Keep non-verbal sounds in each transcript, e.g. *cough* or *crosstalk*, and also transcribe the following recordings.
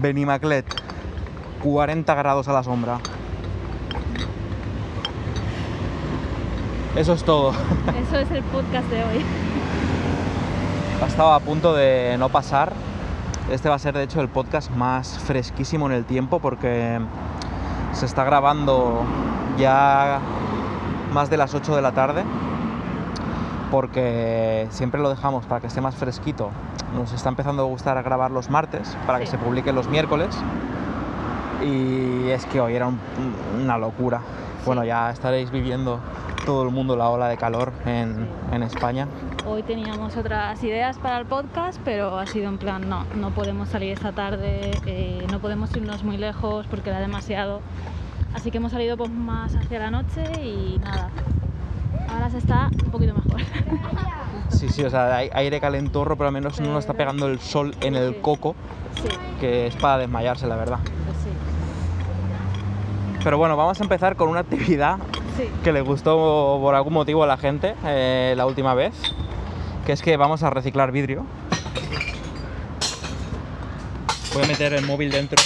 Benimaclet, 40 grados a la sombra. Eso es todo. Eso es el podcast de hoy. Estaba a punto de no pasar. Este va a ser de hecho el podcast más fresquísimo en el tiempo porque se está grabando ya más de las 8 de la tarde porque siempre lo dejamos para que esté más fresquito. Nos está empezando a gustar a grabar los martes para que se publique los miércoles y es que hoy era un- una locura. Bueno, ya estaréis viviendo todo el mundo la ola de calor en, en España. Hoy teníamos otras ideas para el podcast, pero ha sido en plan, no, no podemos salir esta tarde, eh, no podemos irnos muy lejos porque era demasiado. Así que hemos salido pues, más hacia la noche y nada. Ahora se está un poquito mejor. *laughs* Sí, sí, o sea, hay aire calentorro, pero al menos no nos está pegando el sol en el Sí. coco, Sí, que es para desmayarse, la verdad. pues sí. Pero bueno, vamos a empezar con una actividad que le gustó por algún motivo a la gente eh, la última vez, que es que vamos a reciclar vidrio. Voy a meter el móvil dentro.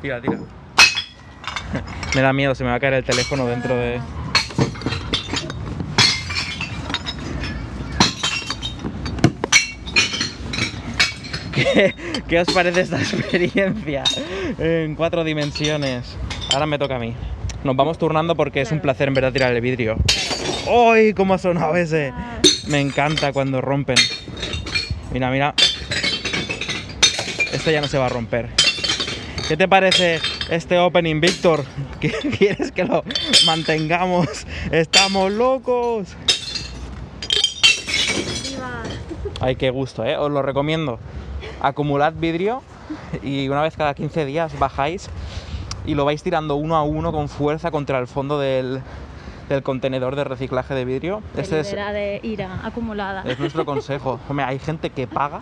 Tira, tira. *laughs* me da miedo, se me va a caer el teléfono dentro de... ¿Qué, qué os parece esta experiencia en cuatro dimensiones? Ahora me toca a mí. Nos vamos turnando porque es un placer en verdad tirar el vidrio. ¡Uy! ¿Cómo ha sonado ese? Me encanta cuando rompen. Mira, mira. Este ya no se va a romper. ¿Qué te parece este opening, Víctor? *laughs* ¿Qué quieres que lo mantengamos? ¡Estamos locos! Ay, qué gusto, ¿eh? Os lo recomiendo. Acumulad vidrio y una vez cada 15 días bajáis y lo vais tirando uno a uno con fuerza contra el fondo del, del contenedor de reciclaje de vidrio. Te Este es, de ira acumulada. es nuestro consejo. *laughs* Hombre, hay gente que paga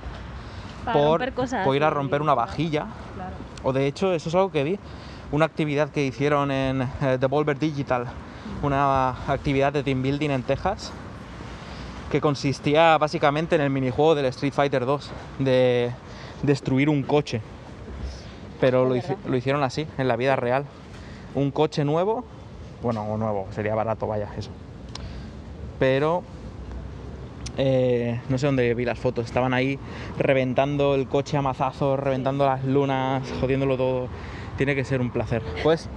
por, cosas. por ir a romper una vajilla. Claro. O de hecho, eso es algo que vi. Una actividad que hicieron en eh, Devolver Digital. Una actividad de team building en Texas. Que consistía básicamente en el minijuego del Street Fighter 2. De destruir un coche. Pero lo, lo hicieron así, en la vida real. Un coche nuevo. Bueno, o nuevo, sería barato, vaya, eso. Pero eh, no sé dónde vi las fotos. Estaban ahí reventando el coche a mazazos, reventando las lunas, jodiéndolo todo. Tiene que ser un placer. Pues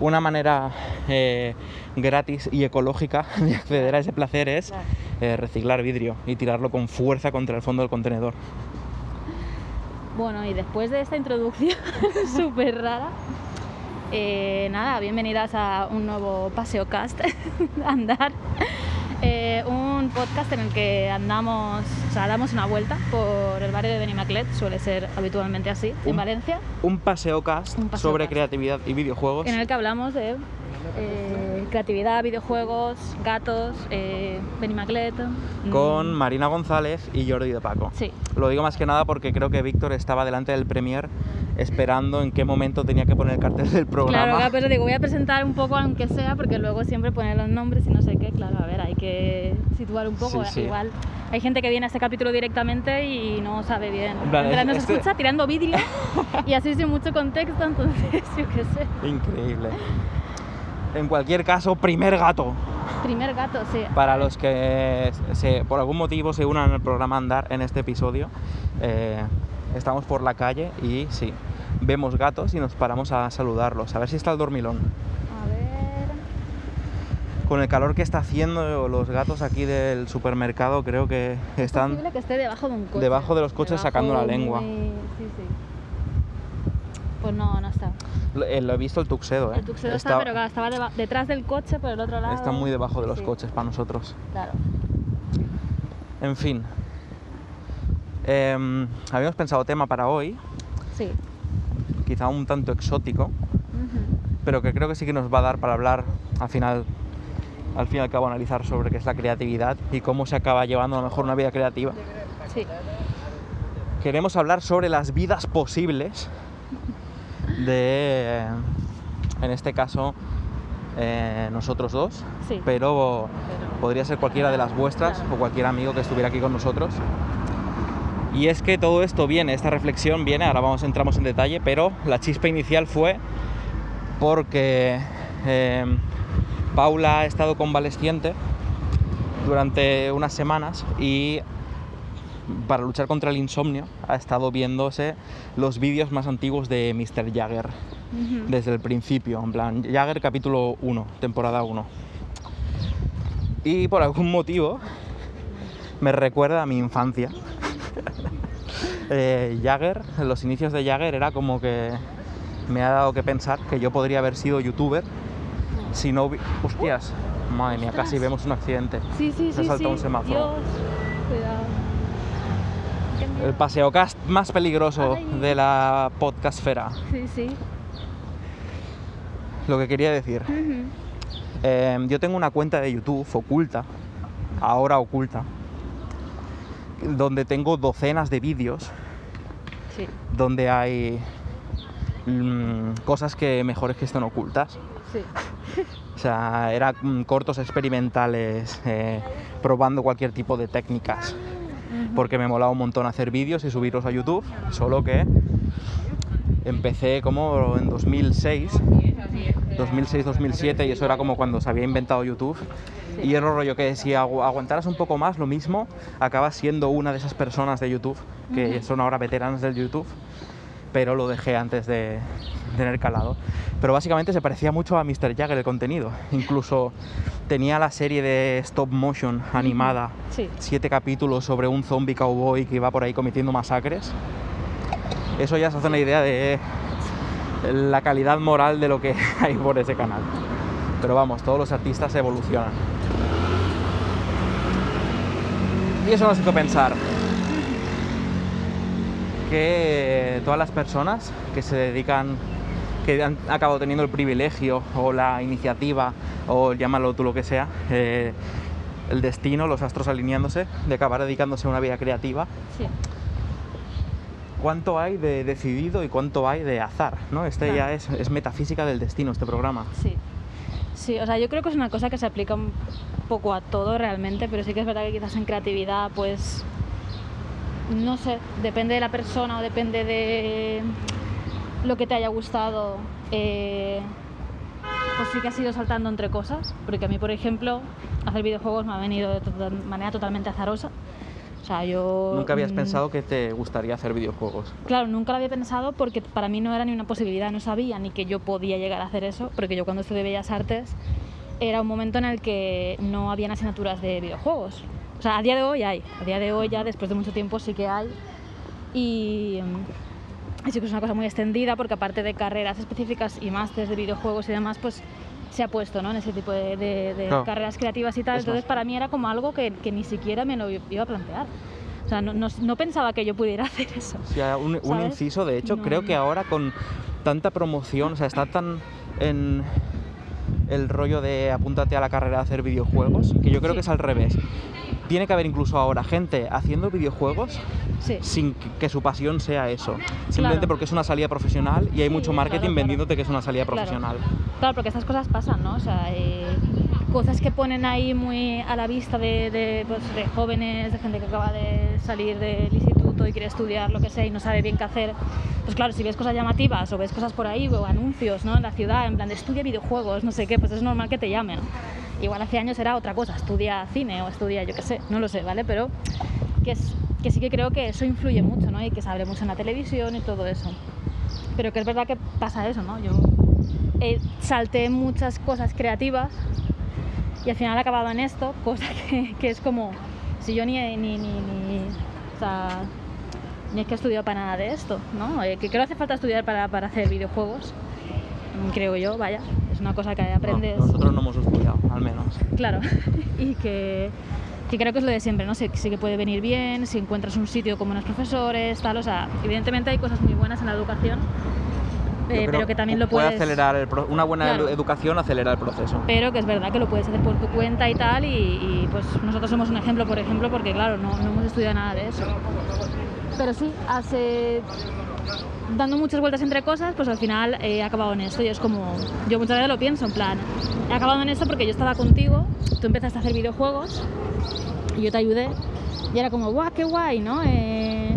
una manera eh, gratis y ecológica *laughs* de acceder a ese placer es eh, reciclar vidrio y tirarlo con fuerza contra el fondo del contenedor. Bueno, y después de esta introducción *laughs* súper rara, eh, nada, bienvenidas a un nuevo Paseo Cast, *laughs* Andar. Eh, un podcast en el que andamos, o sea, damos una vuelta por el barrio de Benimaclet, suele ser habitualmente así, en Valencia, Un paseo cast Un paseo sobre cast. creatividad y videojuegos. en el que hablamos de eh, creatividad, videojuegos, gatos, eh, Benimaclet. mm, con Marina González y Jordi de Paco. Sí, Lo digo más que nada porque creo que Víctor estaba delante del Premier esperando en qué momento tenía que poner el cartel del programa. Claro, pero digo, voy a presentar un poco aunque sea, porque luego siempre ponen los nombres y no sé qué, claro, a ver, hay que situar un poco, Sí, sí. igual hay gente que viene a este capítulo directamente y no sabe bien, En plan, es- nos este- escucha tirando vídeo *laughs* y así sin mucho contexto, entonces *laughs* yo qué sé. Increíble. En cualquier caso, primer gato. Primer gato, sí. Para los que se- por algún motivo se unan al programa Andar en este episodio, eh, estamos por la calle y sí, vemos gatos y nos paramos a saludarlos, a ver si está el dormilón. A ver, Con el calor que está haciendo, los gatos aquí del supermercado creo que es están... posible que esté debajo de un coche. debajo de los coches sacando la lengua. muy- Sí, sí. Pues no, no está. Lo, eh, lo he visto el Tuxedo, ¿eh? El Tuxedo está, pero claro, estaba deba- detrás del coche, por el otro lado. está muy debajo de los Sí, coches para nosotros. Claro. En fin. Em, habíamos pensado tema para hoy, Sí. quizá un tanto exótico, pero que creo que sí que nos va a dar para hablar al final, al fin y al cabo analizar sobre qué es la creatividad y cómo se acaba llevando a lo mejor una vida creativa. Sí. Queremos hablar sobre las vidas posibles de, en este caso, eh, nosotros dos, Sí. pero podría ser cualquiera de las vuestras Claro. o cualquier amigo que estuviera aquí con nosotros. Y es que todo esto viene, esta reflexión viene, ahora vamos, entramos en detalle, pero la chispa inicial fue porque eh, Paula ha estado convaleciente durante unas semanas y para luchar contra el insomnio ha estado viéndose los vídeos más antiguos de Mr. Jagger desde el principio, en plan Jagger capítulo 1, temporada 1. Y por algún motivo me recuerda a mi infancia. *laughs* Eh, Jagger, en los inicios de Jagger era como que me ha dado que pensar que yo podría haber sido youtuber si no... hubi- Hostias, madre mía, casi vemos un accidente. Sí, sí, Se sí. saltó sí. un semáforo. Dios. Cuidado. El paseocast más peligroso Ay. de la podcastfera. Sí, sí. Lo que quería decir. Eh, yo tengo una cuenta de YouTube oculta, ahora oculta, donde tengo docenas de vídeos Sí. donde hay mm, cosas que mejores que estén ocultas. Sí. *laughs* O sea, eran cortos experimentales, eh, probando cualquier tipo de técnicas, Porque me molaba un montón hacer vídeos y subirlos a YouTube, solo que empecé como en 2006, 2006-2007 y eso era como cuando se había inventado YouTube. Y era un rollo que si agu- aguantaras un poco más lo mismo, acabas siendo una de esas personas de YouTube, que son ahora veteranas del YouTube, pero lo dejé antes de tener calado. Pero básicamente se parecía mucho a Mr. Jagger el contenido. Incluso tenía la serie de stop motion animada, Sí. siete capítulos sobre un zombie cowboy que iba por ahí cometiendo masacres. Eso ya se hace una idea de la calidad moral de lo que *laughs* hay por ese canal. Pero vamos, todos los artistas evolucionan. Y eso nos hizo pensar que todas las personas que se dedican, que han acabado teniendo el privilegio o la iniciativa, o llámalo tú lo que sea, eh, el destino, los astros alineándose, de acabar dedicándose a una vida creativa, Sí. cuánto hay de decidido y cuánto hay de azar, ¿no? Este Claro. ya es, es metafísica del destino, este programa. Sí. Sí, o sea, yo creo que es una cosa que se aplica un poco a todo realmente, pero sí que es verdad que quizás en creatividad, pues, no sé, depende de la persona o depende de lo que te haya gustado, eh, pues sí que has ido saltando entre cosas, porque a mí, por ejemplo, hacer videojuegos me ha venido de manera totalmente azarosa. O sea, yo... Nunca habías mm, pensado que te gustaría hacer videojuegos. Claro, nunca lo había pensado porque para mí no era ni una posibilidad, no sabía ni que yo podía llegar a hacer eso, porque yo cuando estudié Bellas Artes era un momento en el que no habían asignaturas de videojuegos. O sea, a día de hoy hay, a día de hoy ya después de mucho tiempo sí que hay. Y, mm, que es una cosa muy extendida porque aparte de carreras específicas y másteres de videojuegos y demás, pues se ha puesto ¿no? en ese tipo de, de- de Claro. carreras creativas y tal. Es Entonces más- para mí era como algo que, que ni siquiera me lo iba a plantear. O sea, no, no- no pensaba que yo pudiera *laughs* hacer eso. O sea, un, un inciso, de hecho, No. creo que ahora con tanta promoción, o sea, está tan en el rollo de apúntate a la carrera de hacer videojuegos, que yo creo Sí. que es al revés. Tiene que haber incluso ahora gente haciendo videojuegos Sí. sin que, su pasión sea eso. Simplemente Claro. porque es una salida profesional y hay Sí, mucho marketing claro. vendiéndote que es una salida profesional. Claro, porque estas cosas pasan, ¿no? O sea, eh, cosas que ponen ahí muy a la vista de, de, pues, de jóvenes, de gente que acaba de salir del instituto y quiere estudiar lo que sea y no sabe bien qué hacer. Pues claro, si ves cosas llamativas o ves cosas por ahí o anuncios, ¿no? En la ciudad, en plan de estudia videojuegos, no sé qué, pues es normal que te llamen. Igual hace años era otra cosa, estudia cine o estudia, yo qué sé, no lo sé, ¿vale? Pero que, es, que sí que creo que eso influye mucho, ¿no? Y que se abre mucho en la televisión y todo eso. Pero que es verdad que pasa eso, ¿no? Yo eh, salté muchas cosas creativas y al final he acabado en esto, *laughs* cosa que, que es como, si yo ni, ni, ni, ni- ni es que he estudiado para nada de esto, ¿no? Eh, que creo hace falta estudiar para, para hacer videojuegos, creo yo, vaya, es una cosa que aprendes... No, nosotros no hemos estudiado, al menos. Claro, *laughs* y que, que creo que es lo de siempre, ¿no? Sí, sí que puede venir bien, si encuentras un sitio con buenos profesores, tal, o sea, evidentemente hay cosas muy buenas en la educación, eh, pero que también lo puede puedes... acelerar el pro- una buena Claro. educación acelera el proceso. pero que es verdad que lo puedes hacer por tu cuenta y tal, y, y, pues nosotros somos un ejemplo, por ejemplo, porque claro, no, no hemos estudiado nada de eso. Pero sí, hace dando muchas vueltas entre cosas, pues al final he acabado en esto y es como, yo muchas veces lo pienso, en plan, he acabado en esto porque yo estaba contigo, tú empezaste a hacer videojuegos y yo te ayudé y era como, guau, qué guay, ¿no? Eh,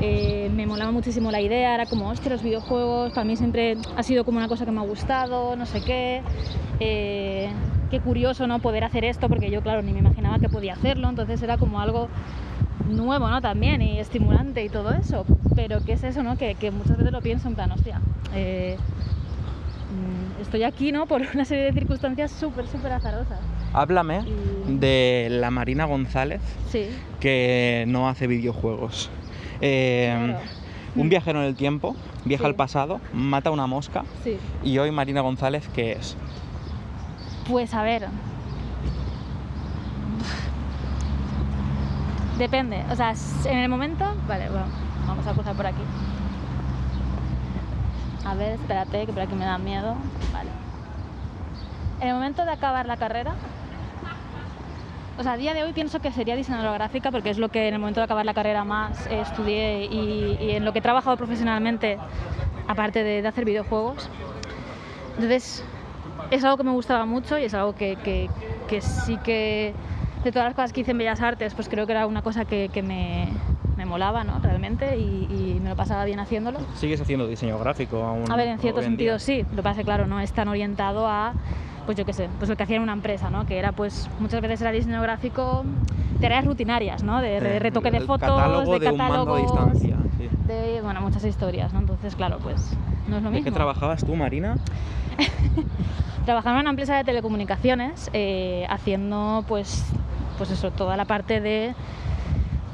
eh, me molaba muchísimo la idea, era como, hostia, los videojuegos, para mí siempre ha sido como una cosa que me ha gustado, no sé qué. eh, qué curioso, ¿no? Poder hacer esto, porque yo, claro, ni me imaginaba que podía hacerlo, entonces era como algo nuevo, ¿no? También, y estimulante y todo eso. Pero ¿qué es eso, no? Que, que muchas veces lo pienso en plan, hostia, eh, mm, estoy aquí, ¿no? Por una serie de circunstancias súper, súper azarosas. Háblame Y- de la Marina González Sí, que no hace videojuegos. Eh, Claro. Un viajero en el tiempo, viaja Sí. al pasado, mata una mosca sí. y hoy Marina González, ¿qué es? Pues a ver. Depende. O sea, en el momento. Vale, bueno, vamos a cruzar por aquí. A ver, espérate, que por aquí me da miedo. Vale. En el momento de acabar la carrera. O sea, a día de hoy pienso que sería diseñadora gráfica porque es lo que en el momento de acabar la carrera más estudié y, en lo que he trabajado profesionalmente, aparte de, hacer videojuegos. Entonces, es algo que me gustaba mucho y es algo que sí que, de todas las cosas que hice en Bellas Artes, pues creo que era una cosa que, que me, me molaba, ¿no? Realmente, y, y me lo pasaba bien haciéndolo. ¿Sigues haciendo diseño gráfico aún? A ver, en cierto hoy día? sentido sí, lo que pasa claro, no es tan orientado a, pues yo qué sé, pues lo que hacía en una empresa, ¿no? Que era, pues, muchas veces era diseño gráfico, tareas rutinarias, ¿no? De re- retoque de fotos, catálogo de de a catálogos, distancia. sí. de, bueno, muchas historias, ¿no? Entonces, claro, pues, no es lo ¿De mismo. qué trabajabas tú, Marina? *laughs* Trabajaba en una empresa de telecomunicaciones eh, haciendo pues, pues eso, toda la parte de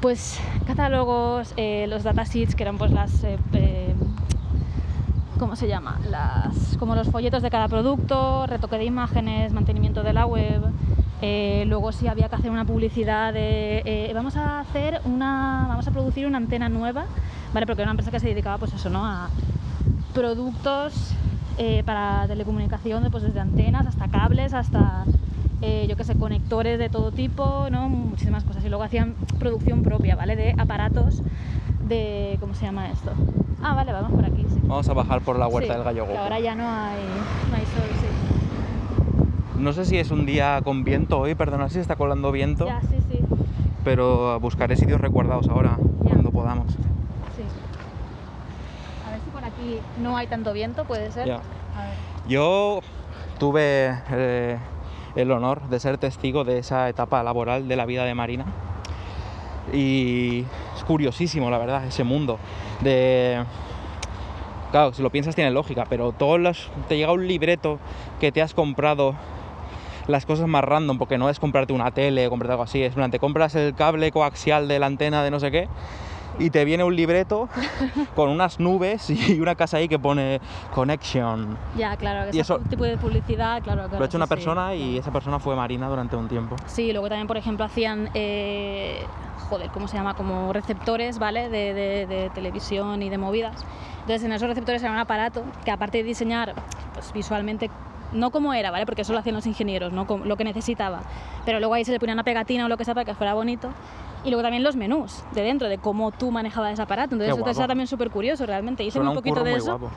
pues catálogos, eh, los datasheets que eran pues las eh, ¿cómo se llama? Las, como los folletos de cada producto, retoque de imágenes, mantenimiento de la web. eh, luego si había que hacer una publicidad de eh, vamos a hacer una vamos a producir una antena nueva, vale, porque era una empresa que se dedicaba pues eso, ¿no? a productos para telecomunicación, pues desde antenas hasta cables, hasta eh, yo que sé, conectores de todo tipo, ¿no? muchísimas cosas. Y luego hacían producción propia, ¿vale? De aparatos de. ¿Cómo se llama esto? Ah, vale, vamos por aquí, sí. Vamos a bajar por la huerta Sí, del gallo Goku. ahora ya no hay, no hay sol, sí. No sé si es un día con viento hoy, perdona si está colando viento, Ya, sí, sí. pero buscaré sitios recuerdados ahora, Ya. cuando podamos. sí. A ver si por aquí no hay tanto viento, puede ser. Ya. A ver. Yo tuve eh, el honor de ser testigo de esa etapa laboral de la vida de Marina. Y es curiosísimo, la verdad, ese mundo de... Claro, si lo piensas tiene lógica, pero todos los... te llega un libreto que te has comprado las cosas más random, porque no es comprarte una tele comprarte algo así, es plan, te compras el cable coaxial de la antena de no sé qué y te viene un libreto *laughs* con unas nubes y una casa ahí que pone connection. Ya, claro, Y ese eso- tipo de publicidad, claro, claro. Lo ha hecho sí, una sí, persona y claro. esa persona fue Marina durante un tiempo. Sí, luego también, por ejemplo, hacían, eh, joder, ¿cómo se llama? Como receptores, ¿vale? De, de- de televisión y de movidas. Entonces, en esos receptores era un aparato que, aparte de diseñar pues, visualmente, no como era, ¿vale? Porque eso lo hacían los ingenieros, ¿no? Como lo que necesitaba. Pero luego ahí se le ponía una pegatina o lo que sea para que fuera bonito. Y luego también los menús de dentro, de cómo tú manejabas ese aparato. Entonces, eso era también súper curioso, realmente. Hice Suena un poquito de eso. guapo.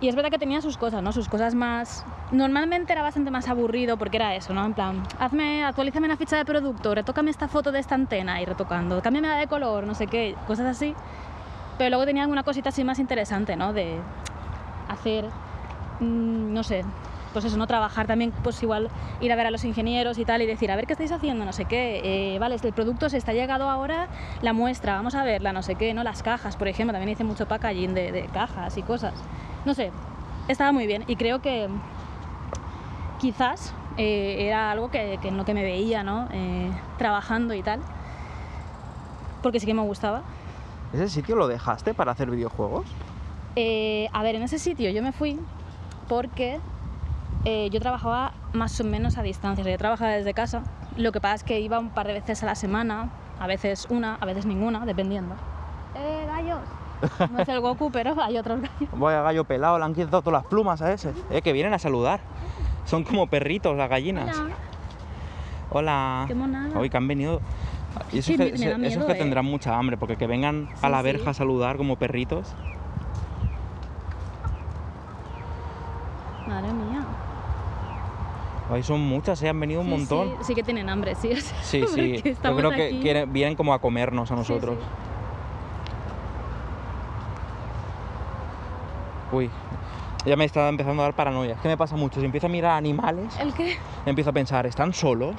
Y es verdad que tenía sus cosas, ¿no? Sus cosas más... Normalmente era bastante más aburrido porque era eso, ¿no? En plan, hazme, actualízame la ficha de producto, retócame esta foto de esta antena y retocando, cámbiame la de color, no sé qué, cosas así. Pero luego tenía alguna cosita así más interesante, ¿no? De hacer, mm, no sé, pues eso, no trabajar también, pues igual ir a ver a los ingenieros y tal y decir, a ver qué estáis haciendo, no sé qué, eh, vale, el producto se está llegado ahora, la muestra, vamos a verla, no sé qué, ¿no? Las cajas, por ejemplo, también hice mucho packaging de, de cajas y cosas. No sé, estaba muy bien y creo que quizás eh, era algo que, que en lo que me veía, ¿no? Eh, trabajando y tal, porque sí que me gustaba. ¿Ese sitio lo dejaste para hacer videojuegos? Eh, a ver, en ese sitio yo me fui porque eh, yo trabajaba más o menos a distancia. O sea, yo trabajaba desde casa. Lo que pasa es que iba un par de veces a la semana, a veces una, a veces ninguna, dependiendo. ¡Eh, gallos! No es el Goku, pero hay otros gallos. Vaya gallo pelado, le han quitado todas las plumas a ese. Eh, que vienen a saludar. Son como perritos las gallinas. Hola. Hola. Qué monada. Hoy que han venido. Y esos Sí, que, me- me da esos miedo, que eh. tendrán mucha hambre, porque que vengan a la sí. verja a saludar como perritos. Madre mía. Hoy son muchas, ¿eh? han venido un Sí, montón. Sí, sí que tienen hambre, sí. o sea, Sí, *laughs* sí. Yo creo que aquí. quieren- vienen como a comernos a nosotros. sí. Uy, ya me está empezando a dar paranoia. Es que me pasa mucho. Si empiezo a mirar animales, ¿El qué? empiezo a pensar, ¿están solos?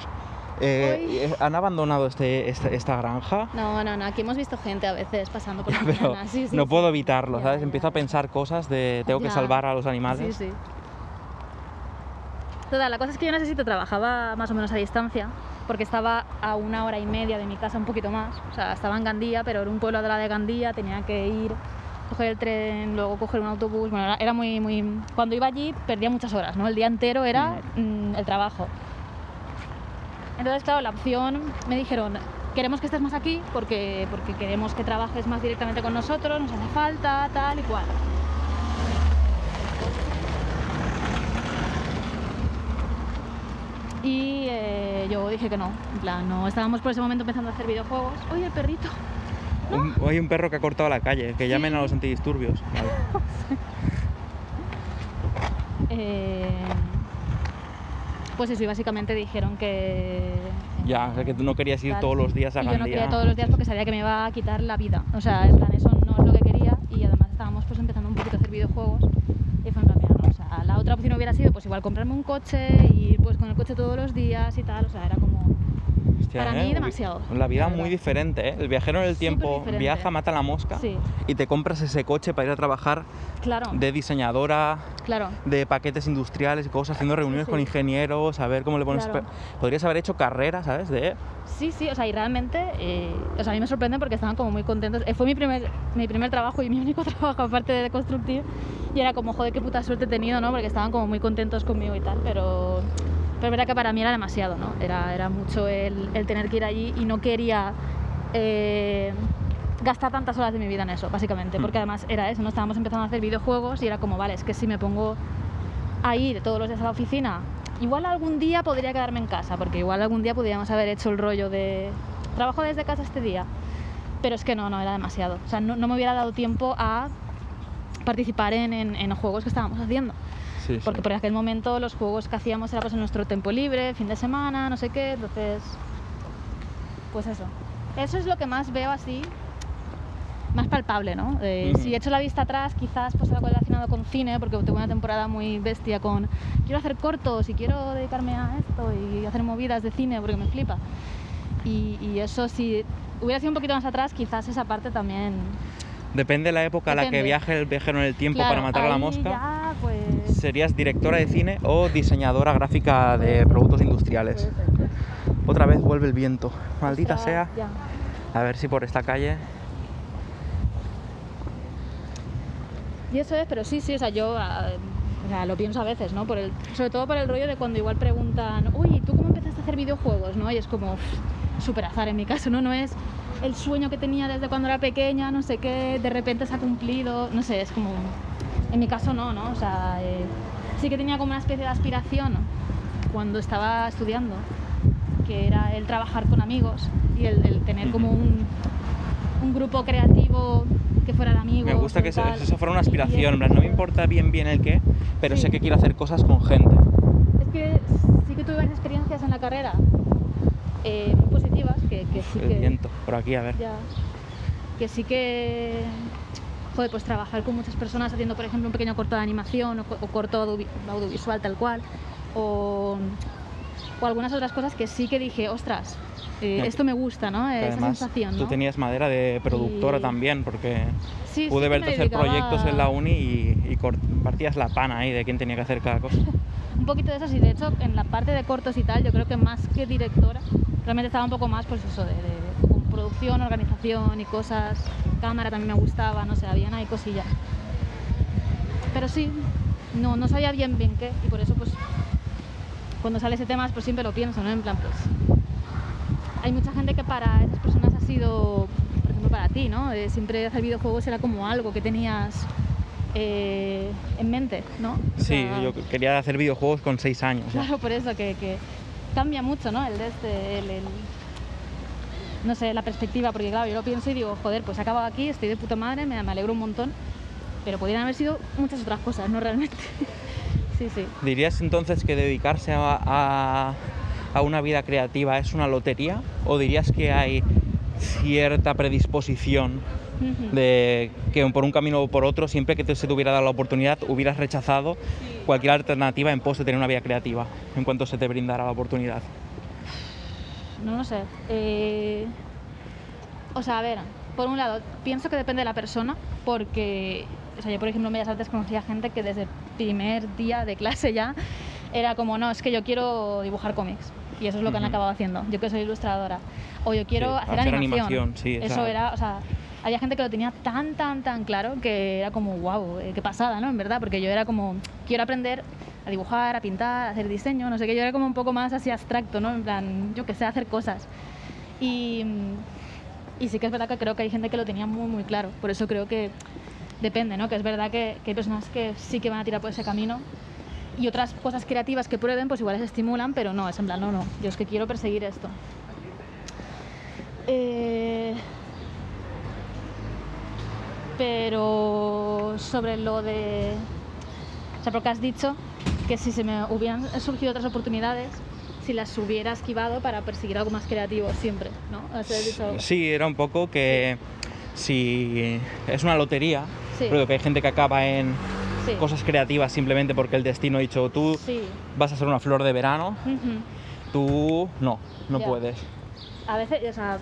Eh, eh, ¿Han abandonado este, esta granja? No, no, no. Aquí hemos visto gente a veces pasando por *laughs* la. Sí, no puedo evitarlo, Ya, ¿sabes? ya, Empiezo a pensar cosas de tengo que salvar a los animales. Sí, sí. Total, la cosa es que yo necesito trabajaba más o menos a distancia, porque estaba a una hora y media de mi casa, un poquito más. O sea, estaba en Gandía, pero era un pueblo de la de Gandía, tenía que ir, coger el tren, luego coger un autobús. Bueno, era, era muy, muy... Cuando iba allí perdía muchas horas, ¿no? El día entero era mm, el trabajo. Entonces, claro, la opción me dijeron, queremos que estés más aquí porque, porque queremos que trabajes más directamente con nosotros, nos hace falta, tal y cual. Y eh, yo dije que no, en plan, no estábamos por ese momento empezando a hacer videojuegos. Oye, el perrito. Un- hay un perro que ha cortado la calle, que llamen a los antidisturbios. Vale. *laughs* Eh, pues eso, y básicamente dijeron que... Ya, o sea, que tú no querías ir tal. todos los días a Y yo no Gandía. quería todos los días porque sabía que me iba a quitar la vida. O sea, en plan, eso no es lo que quería y además estábamos pues empezando un poquito a hacer videojuegos y fue en plan, mira, no, o sea, la otra opción hubiera sido pues igual comprarme un coche y ir pues con el coche todos los días y tal, o sea, era como... Hostia, para ¿eh? mí demasiado, La vida la muy diferente, ¿eh? El viajero en el tiempo viaja, mata la mosca Sí, y te compras ese coche para ir a trabajar claro, de diseñadora, claro. de paquetes industriales y cosas, haciendo reuniones sí. con ingenieros, a ver cómo le pones... Claro. Podrías haber hecho carrera, ¿sabes? De... Sí, sí, o sea, y realmente, eh, o sea, a mí me sorprende porque estaban como muy contentos. Eh, fue mi primer, mi primer trabajo y mi *laughs* único trabajo aparte de constructir. Y era como, joder, qué puta suerte he tenido, ¿no? Porque estaban como muy contentos conmigo y tal, pero, pero es verdad que para mí era demasiado, ¿no? Era, era mucho el, el tener que ir allí y no quería eh, gastar tantas horas de mi vida en eso, básicamente, porque Mm. además era eso, ¿no? Estábamos empezando a hacer videojuegos y era como, vale, es que si me pongo a ir todos los días a la oficina, igual algún día podría quedarme en casa, porque igual algún día podríamos haber hecho el rollo de trabajo desde casa este día. Pero es que no, no era demasiado. O sea, no, no me hubiera dado tiempo a participar en, en- en juegos que estábamos haciendo. Sí, sí. Porque por aquel momento los juegos que hacíamos era pues en nuestro tiempo libre, fin de semana, no sé qué, entonces... Pues eso. Eso es lo que más veo así, más palpable, ¿no? Eh, Ujú. Si echo la vista atrás, quizás pues algo relacionado con cine, porque tuve una temporada muy bestia con quiero hacer cortos y quiero dedicarme a esto y hacer movidas de cine porque me flipa. Y, y eso si hubiera sido un poquito más atrás, quizás esa parte también... Depende de la época a la que viaje el viajero en el tiempo Claro, para matar a la mosca. ya, pues... Serías directora de cine o diseñadora gráfica de productos industriales. Otra vez vuelve el viento. Maldita sea. ya. A ver si por esta calle. Y eso es, pero sí, sí, o sea, yo ah, o sea, lo pienso a veces, ¿no? Por el, sobre todo por el rollo de cuando igual preguntan, uy, ¿tú cómo empezaste a hacer videojuegos? ¿no? Y es como pff, súper azar en mi caso, ¿no? No es el sueño que tenía desde cuando era pequeña, no sé qué, de repente se ha cumplido, no sé, es como... En mi caso no, ¿no? O sea, eh, sí que tenía como una especie de aspiración cuando estaba estudiando, que era el trabajar con amigos y el, el tener como un, un grupo creativo que fuera de amigos. Me gusta que eso, eso fuera una aspiración. No me importa bien bien el qué, pero sé Sí. que quiero hacer cosas con gente. Es que sí que tuve varias experiencias en la carrera eh, que, que sí El que... viento, por aquí, a ver. ya, que sí que... Joder, pues trabajar con muchas personas haciendo, por ejemplo, un pequeño corto de animación o, co- o corto audio- audiovisual tal cual, o, o algunas otras cosas que sí que dije, ostras, eh, esto me gusta, ¿no? Esa sensación, tú tenías madera de productora Y- también, porque Sí, pude verte hacer dedicaba proyectos en la uni y, y partías la pana ahí de quién tenía que hacer cada cosa. *laughs* un poquito de eso, sí, de hecho, en la parte de cortos y tal, yo creo que más que directora, realmente estaba un poco más, pues eso, de, de- con producción, organización y cosas cámara también me gustaba, no sé, habían ahí cosillas. Pero sí, no, no sabía bien bien qué y por eso pues cuando sale ese tema pues siempre lo pienso, ¿no? En plan, pues hay mucha gente que para esas personas ha sido, por ejemplo, para ti, ¿no? Eh, siempre hacer videojuegos era como algo que tenías eh, en mente, ¿no? O Sí, sea, yo quería hacer videojuegos con seis años. ya. *laughs* Claro, por eso que, que cambia mucho, ¿no? El de este, el, no sé, la perspectiva, porque claro, yo lo pienso y digo, joder, pues he acabado aquí, estoy de puta madre, me, alegro un montón, pero podrían haber sido muchas otras cosas, ¿no? *laughs* Realmente. sí, sí. ¿Dirías entonces que dedicarse a- a una vida creativa es una lotería? ¿O dirías que hay cierta predisposición De que por un camino o por otro, siempre que te- se te hubiera dado la oportunidad, hubieras rechazado cualquier alternativa en pos de tener una vida creativa, en cuanto se te brindara la oportunidad? No lo sé. Eh, o sea, a ver, por un lado, pienso que depende de la persona, porque, o sea, yo por ejemplo en Bellas Artes conocía gente que desde el primer día de clase ya era como, no, es que yo quiero dibujar cómics. Y eso es lo que han Ujú. acabado haciendo. Yo que soy ilustradora. O yo quiero Sí, hacer, hacer animación. animación, sí, Eso era, o sea, había gente que lo tenía tan, tan, tan claro que era como, wow, qué pasada, ¿no? En verdad, porque yo era como, quiero aprender a dibujar, a pintar, a hacer diseño, no sé qué, yo era como un poco más así abstracto, ¿no? En plan, yo que sé, hacer cosas. Y, y sí que es verdad que creo que hay gente que lo tenía muy, muy claro. Por eso creo que depende, ¿no? Que es verdad que, que hay personas que sí que van a tirar por ese camino y otras cosas creativas que prueben, pues igual les estimulan, pero no, es en plan, no, no, yo es que quiero perseguir esto. Eh, pero sobre lo de... O sea, porque has dicho que si se me hubieran surgido otras oportunidades, si las hubiera esquivado para perseguir algo más creativo siempre, ¿no? Has dicho... Sí, era un poco que si es una lotería, Sí. creo que hay gente que acaba en Sí. cosas creativas simplemente porque el destino ha dicho tú Sí. vas a ser una flor de verano, tú no, no puedes. A veces, o sea,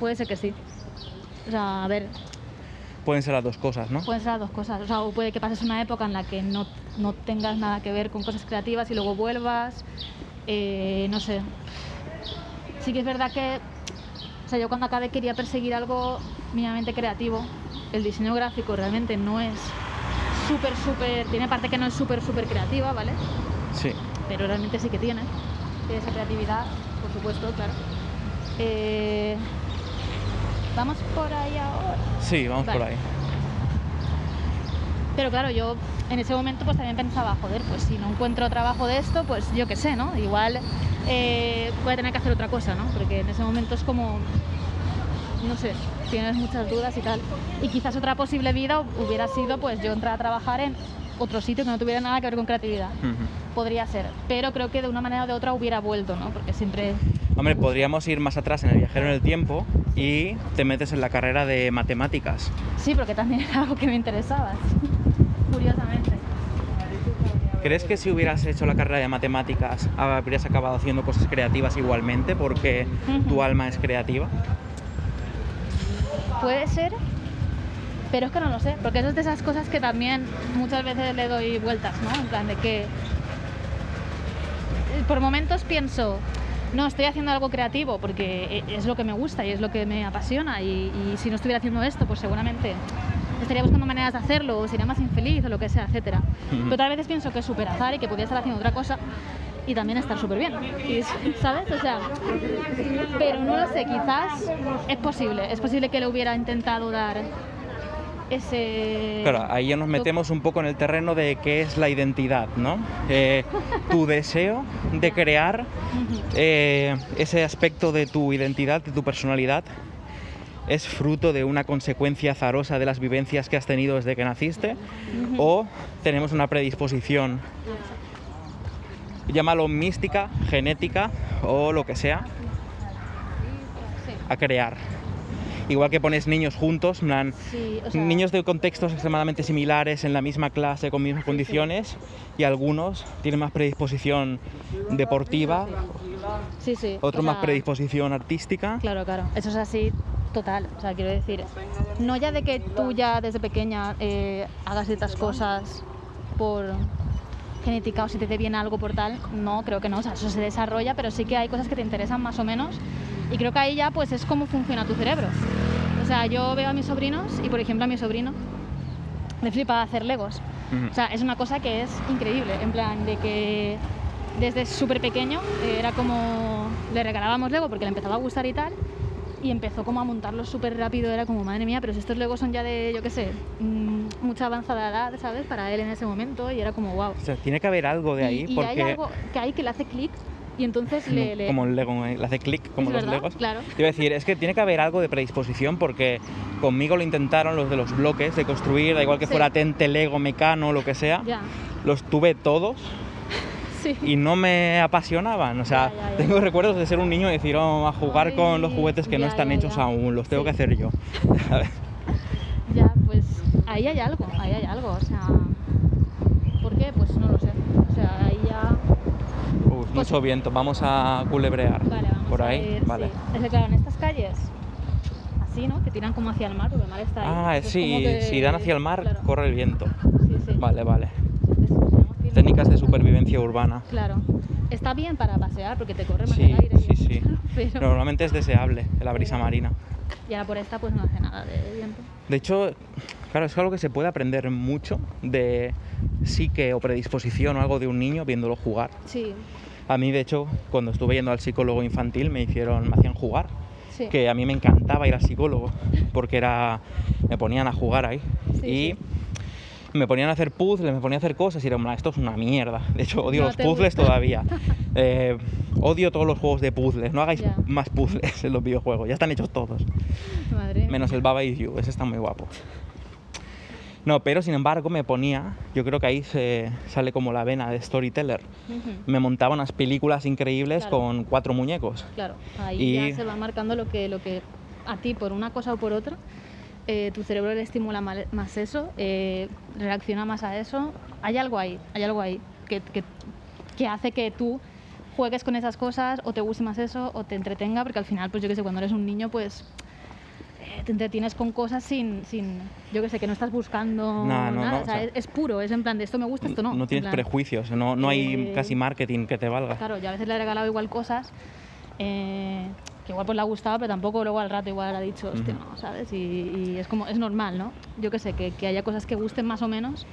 puede ser que sí. O sea, a ver, Pueden ser las dos cosas, ¿no? pueden ser las dos cosas. O sea, o puede que pases una época en la que no, no tengas nada que ver con cosas creativas y luego vuelvas. eh, no sé. Sí que es verdad que, o sea, yo cuando acabé quería perseguir algo mínimamente creativo. El diseño gráfico realmente no es súper, súper, tiene parte que no es súper, súper creativa, ¿vale? Sí. pero realmente sí que tiene, tiene esa creatividad, por supuesto, claro. Eh, Vamos por ahí ahora. Sí, vamos Vale. por ahí. Pero claro, yo en ese momento pues también pensaba, joder, pues si no encuentro trabajo de esto, pues yo qué sé, ¿no? Igual eh, voy a tener que hacer otra cosa, ¿no? Porque en ese momento es como, no sé, tienes muchas dudas y tal. Y quizás otra posible vida hubiera sido pues yo entrar a trabajar en otro sitio que no tuviera nada que ver con creatividad. Podría ser, pero creo que de una manera o de otra hubiera vuelto, ¿no? Porque siempre... Hombre, podríamos ir más atrás en el viajero en el tiempo y te metes en la carrera de matemáticas. Sí, porque también *laughs* era algo que me interesaba, curiosamente. ¿Crees que si hubieras hecho la carrera de matemáticas habrías acabado haciendo cosas creativas igualmente porque tu alma es creativa? Puede ser, pero es que no lo sé, porque eso es de esas cosas que también muchas veces le doy vueltas, ¿no? En plan de que eh, por momentos pienso, no, estoy haciendo algo creativo porque e- es lo que me gusta y es lo que me apasiona y, y si no estuviera haciendo esto, pues seguramente estaría buscando maneras de hacerlo o sería más infeliz o lo que sea, etcétera. Pero otras veces pienso que es súper azar y que podría estar haciendo otra cosa y también estar súper bien, y, ¿sabes? O sea, pero no lo sé, quizás es posible, es posible que le hubiera intentado dar ese... Claro, ahí ya nos metemos un poco en el terreno de qué es la identidad, ¿no? Eh, tu deseo de crear eh, ese aspecto de tu identidad, de tu personalidad, es fruto de una consecuencia azarosa de las vivencias que has tenido desde que naciste o tenemos una predisposición, llámalo mística, genética o lo que sea, a crear. Igual que pones niños juntos, en plan, sí, o sea, niños de contextos extremadamente similares en la misma clase con mismas condiciones y algunos tienen más predisposición deportiva, sí, sí, otros o más predisposición artística. Claro, claro, eso es así total, o sea, quiero decir, no ya de que tú ya desde pequeña eh, hagas ciertas cosas por genética o si te dé bien algo por tal, no, creo que no, o sea, eso se desarrolla, pero sí que hay cosas que te interesan más o menos y creo que ahí ya pues es cómo funciona tu cerebro. O sea, yo veo a mis sobrinos y, por ejemplo, a mi sobrino le flipa hacer legos. O sea, es una cosa que es increíble, en plan de que desde súper pequeño eh, era como le regalábamos Lego porque le empezaba a gustar y tal. Y empezó como a montarlos súper rápido, era como, madre mía, pero si estos Legos son ya de, yo qué sé, mm, mucha avanzada edad, ¿sabes? Para él en ese momento y era como, wow. O sea, tiene que haber algo de ahí y, y porque... hay algo que hay que le hace clic y entonces le... le- Como el Lego, ¿eh? le hace clic como ¿Es los verdad? Legos. Claro. Te iba a decir, es que tiene que haber algo de predisposición porque conmigo lo intentaron los de los bloques de construir, da igual que Sí. fuera Tente, Lego, Mecano, lo que sea. Ya, Los tuve todos sí. y no me apasionaban. O sea, Ya, ya, ya. tengo recuerdos de ser un niño y decir, oh, a jugar con los juguetes que no están hechos aún, los tengo Sí. que hacer yo. *laughs* Ya, pues ahí hay algo, ahí hay algo, o sea... ¿Por qué? Pues no lo sé. O sea, ahí ya... Uf, mucho viento, vamos a culebrear. Pues Vale, vamos Por a ahí, ir, vale. sí. Es que claro, en estas calles, así, ¿no? Que tiran como hacia el mar, porque el mar está ahí. Ah, pues sí, que- si dan hacia el mar, claro. corre el viento. Sí, sí. Vale, vale. Entonces, tenemos que ir Técnicas de supervivencia urbana. Claro. Está bien para pasear, porque te corre más Sí, el aire. y sí, eso, sí. *laughs* Pero Normalmente es deseable la brisa Pero- marina. y ahora por esta pues no hace nada de viento. De hecho, claro, es algo que se puede aprender mucho de psique o predisposición o algo de un niño viéndolo jugar. Sí, A mí, de hecho, cuando estuve yendo al psicólogo infantil me hicieron, me hacían jugar. sí. Que a mí me encantaba ir al psicólogo porque era, me ponían a jugar ahí Sí, y sí. Me ponían a hacer puzzles, me ponían a hacer cosas y era, "Mira, esto es una mierda. De hecho, odio No los puzzles gusta. todavía. Eh, odio todos los juegos de puzzles. No hagáis Ya. más puzzles en los videojuegos. Ya están hechos todos. Madre. Menos el Baba Is You, ese está muy guapo. No, pero sin embargo me ponía, yo creo que ahí se sale como la vena de storyteller. Ujú. Me montaba unas películas increíbles Claro. con cuatro muñecos. Claro, ahí Y- ya se va marcando lo que, lo que a ti por una cosa o por otra, eh, tu cerebro le estimula más eso, eh, reacciona más a eso. Hay algo ahí, hay algo ahí que, que- que hace que tú juegues con esas cosas o te guste más eso o te entretenga, porque al final, pues yo que sé, cuando eres un niño, pues eh, te entretienes con cosas sin, sin yo que sé, que no estás buscando No, nada. no, o o sea, sea, es, es puro, es en plan de esto me gusta, esto no. no en tienes plan- prejuicios, no, no hay casi marketing que te valga. Claro, yo a veces le he regalado igual cosas que igual pues le ha gustado, pero tampoco luego al rato igual ha dicho, hostia, no, ¿sabes? Y, y es como, es normal, ¿no? Yo qué sé, que, que haya cosas que gusten más o menos.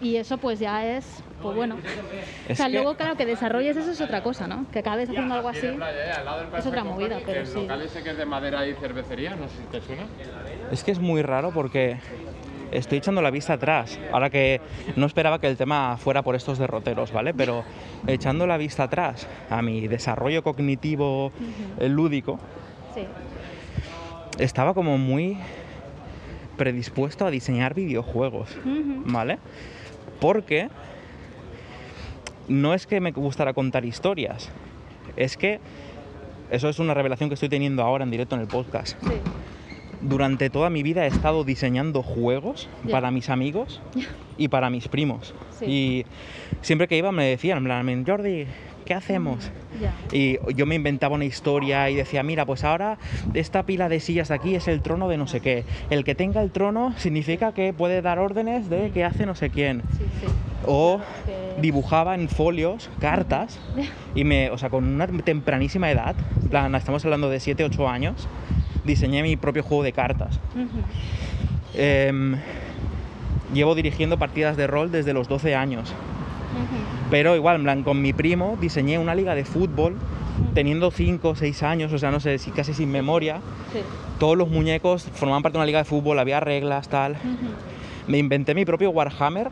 Y eso pues ya es, pues bueno. o sea, que- luego claro que desarrolles eso es otra cosa, ¿no? Que acabes haciendo algo así. Es otra movida, pero el sí. local ese que es de madera y cervecería, no sé si te suena. Es que es muy raro porque estoy echando la vista atrás. Ahora que no esperaba que el tema fuera por estos derroteros, ¿vale? Pero echando la vista atrás a mi desarrollo cognitivo eh, lúdico, Sí, estaba como muy predispuesto a diseñar videojuegos. ¿vale? Porque no es que me gustara contar historias, es que eso es una revelación que estoy teniendo ahora en directo en el podcast. sí. Durante toda mi vida he estado diseñando juegos Ya. para mis amigos y para mis primos. Sí. Y siempre que iba me decían, en Jordi, ¿qué hacemos? Ya. Y yo me inventaba una historia y decía, mira, pues ahora esta pila de sillas de aquí es el trono de no sé qué. El que tenga el trono significa que puede dar órdenes de qué hace no sé quién. Sí, sí. O que- dibujaba en folios cartas y me, o sea, con una tempranísima edad, plan, estamos hablando de 7, 8 años, diseñé mi propio juego de cartas. Em, llevo dirigiendo partidas de rol desde los 12 años. Ujú. Pero igual, en plan, con mi primo diseñé una liga de fútbol teniendo 5 o 6 años, o sea, no sé, si casi sin memoria. Sí. Todos los muñecos formaban parte de una liga de fútbol, había reglas, tal. Me inventé mi propio Warhammer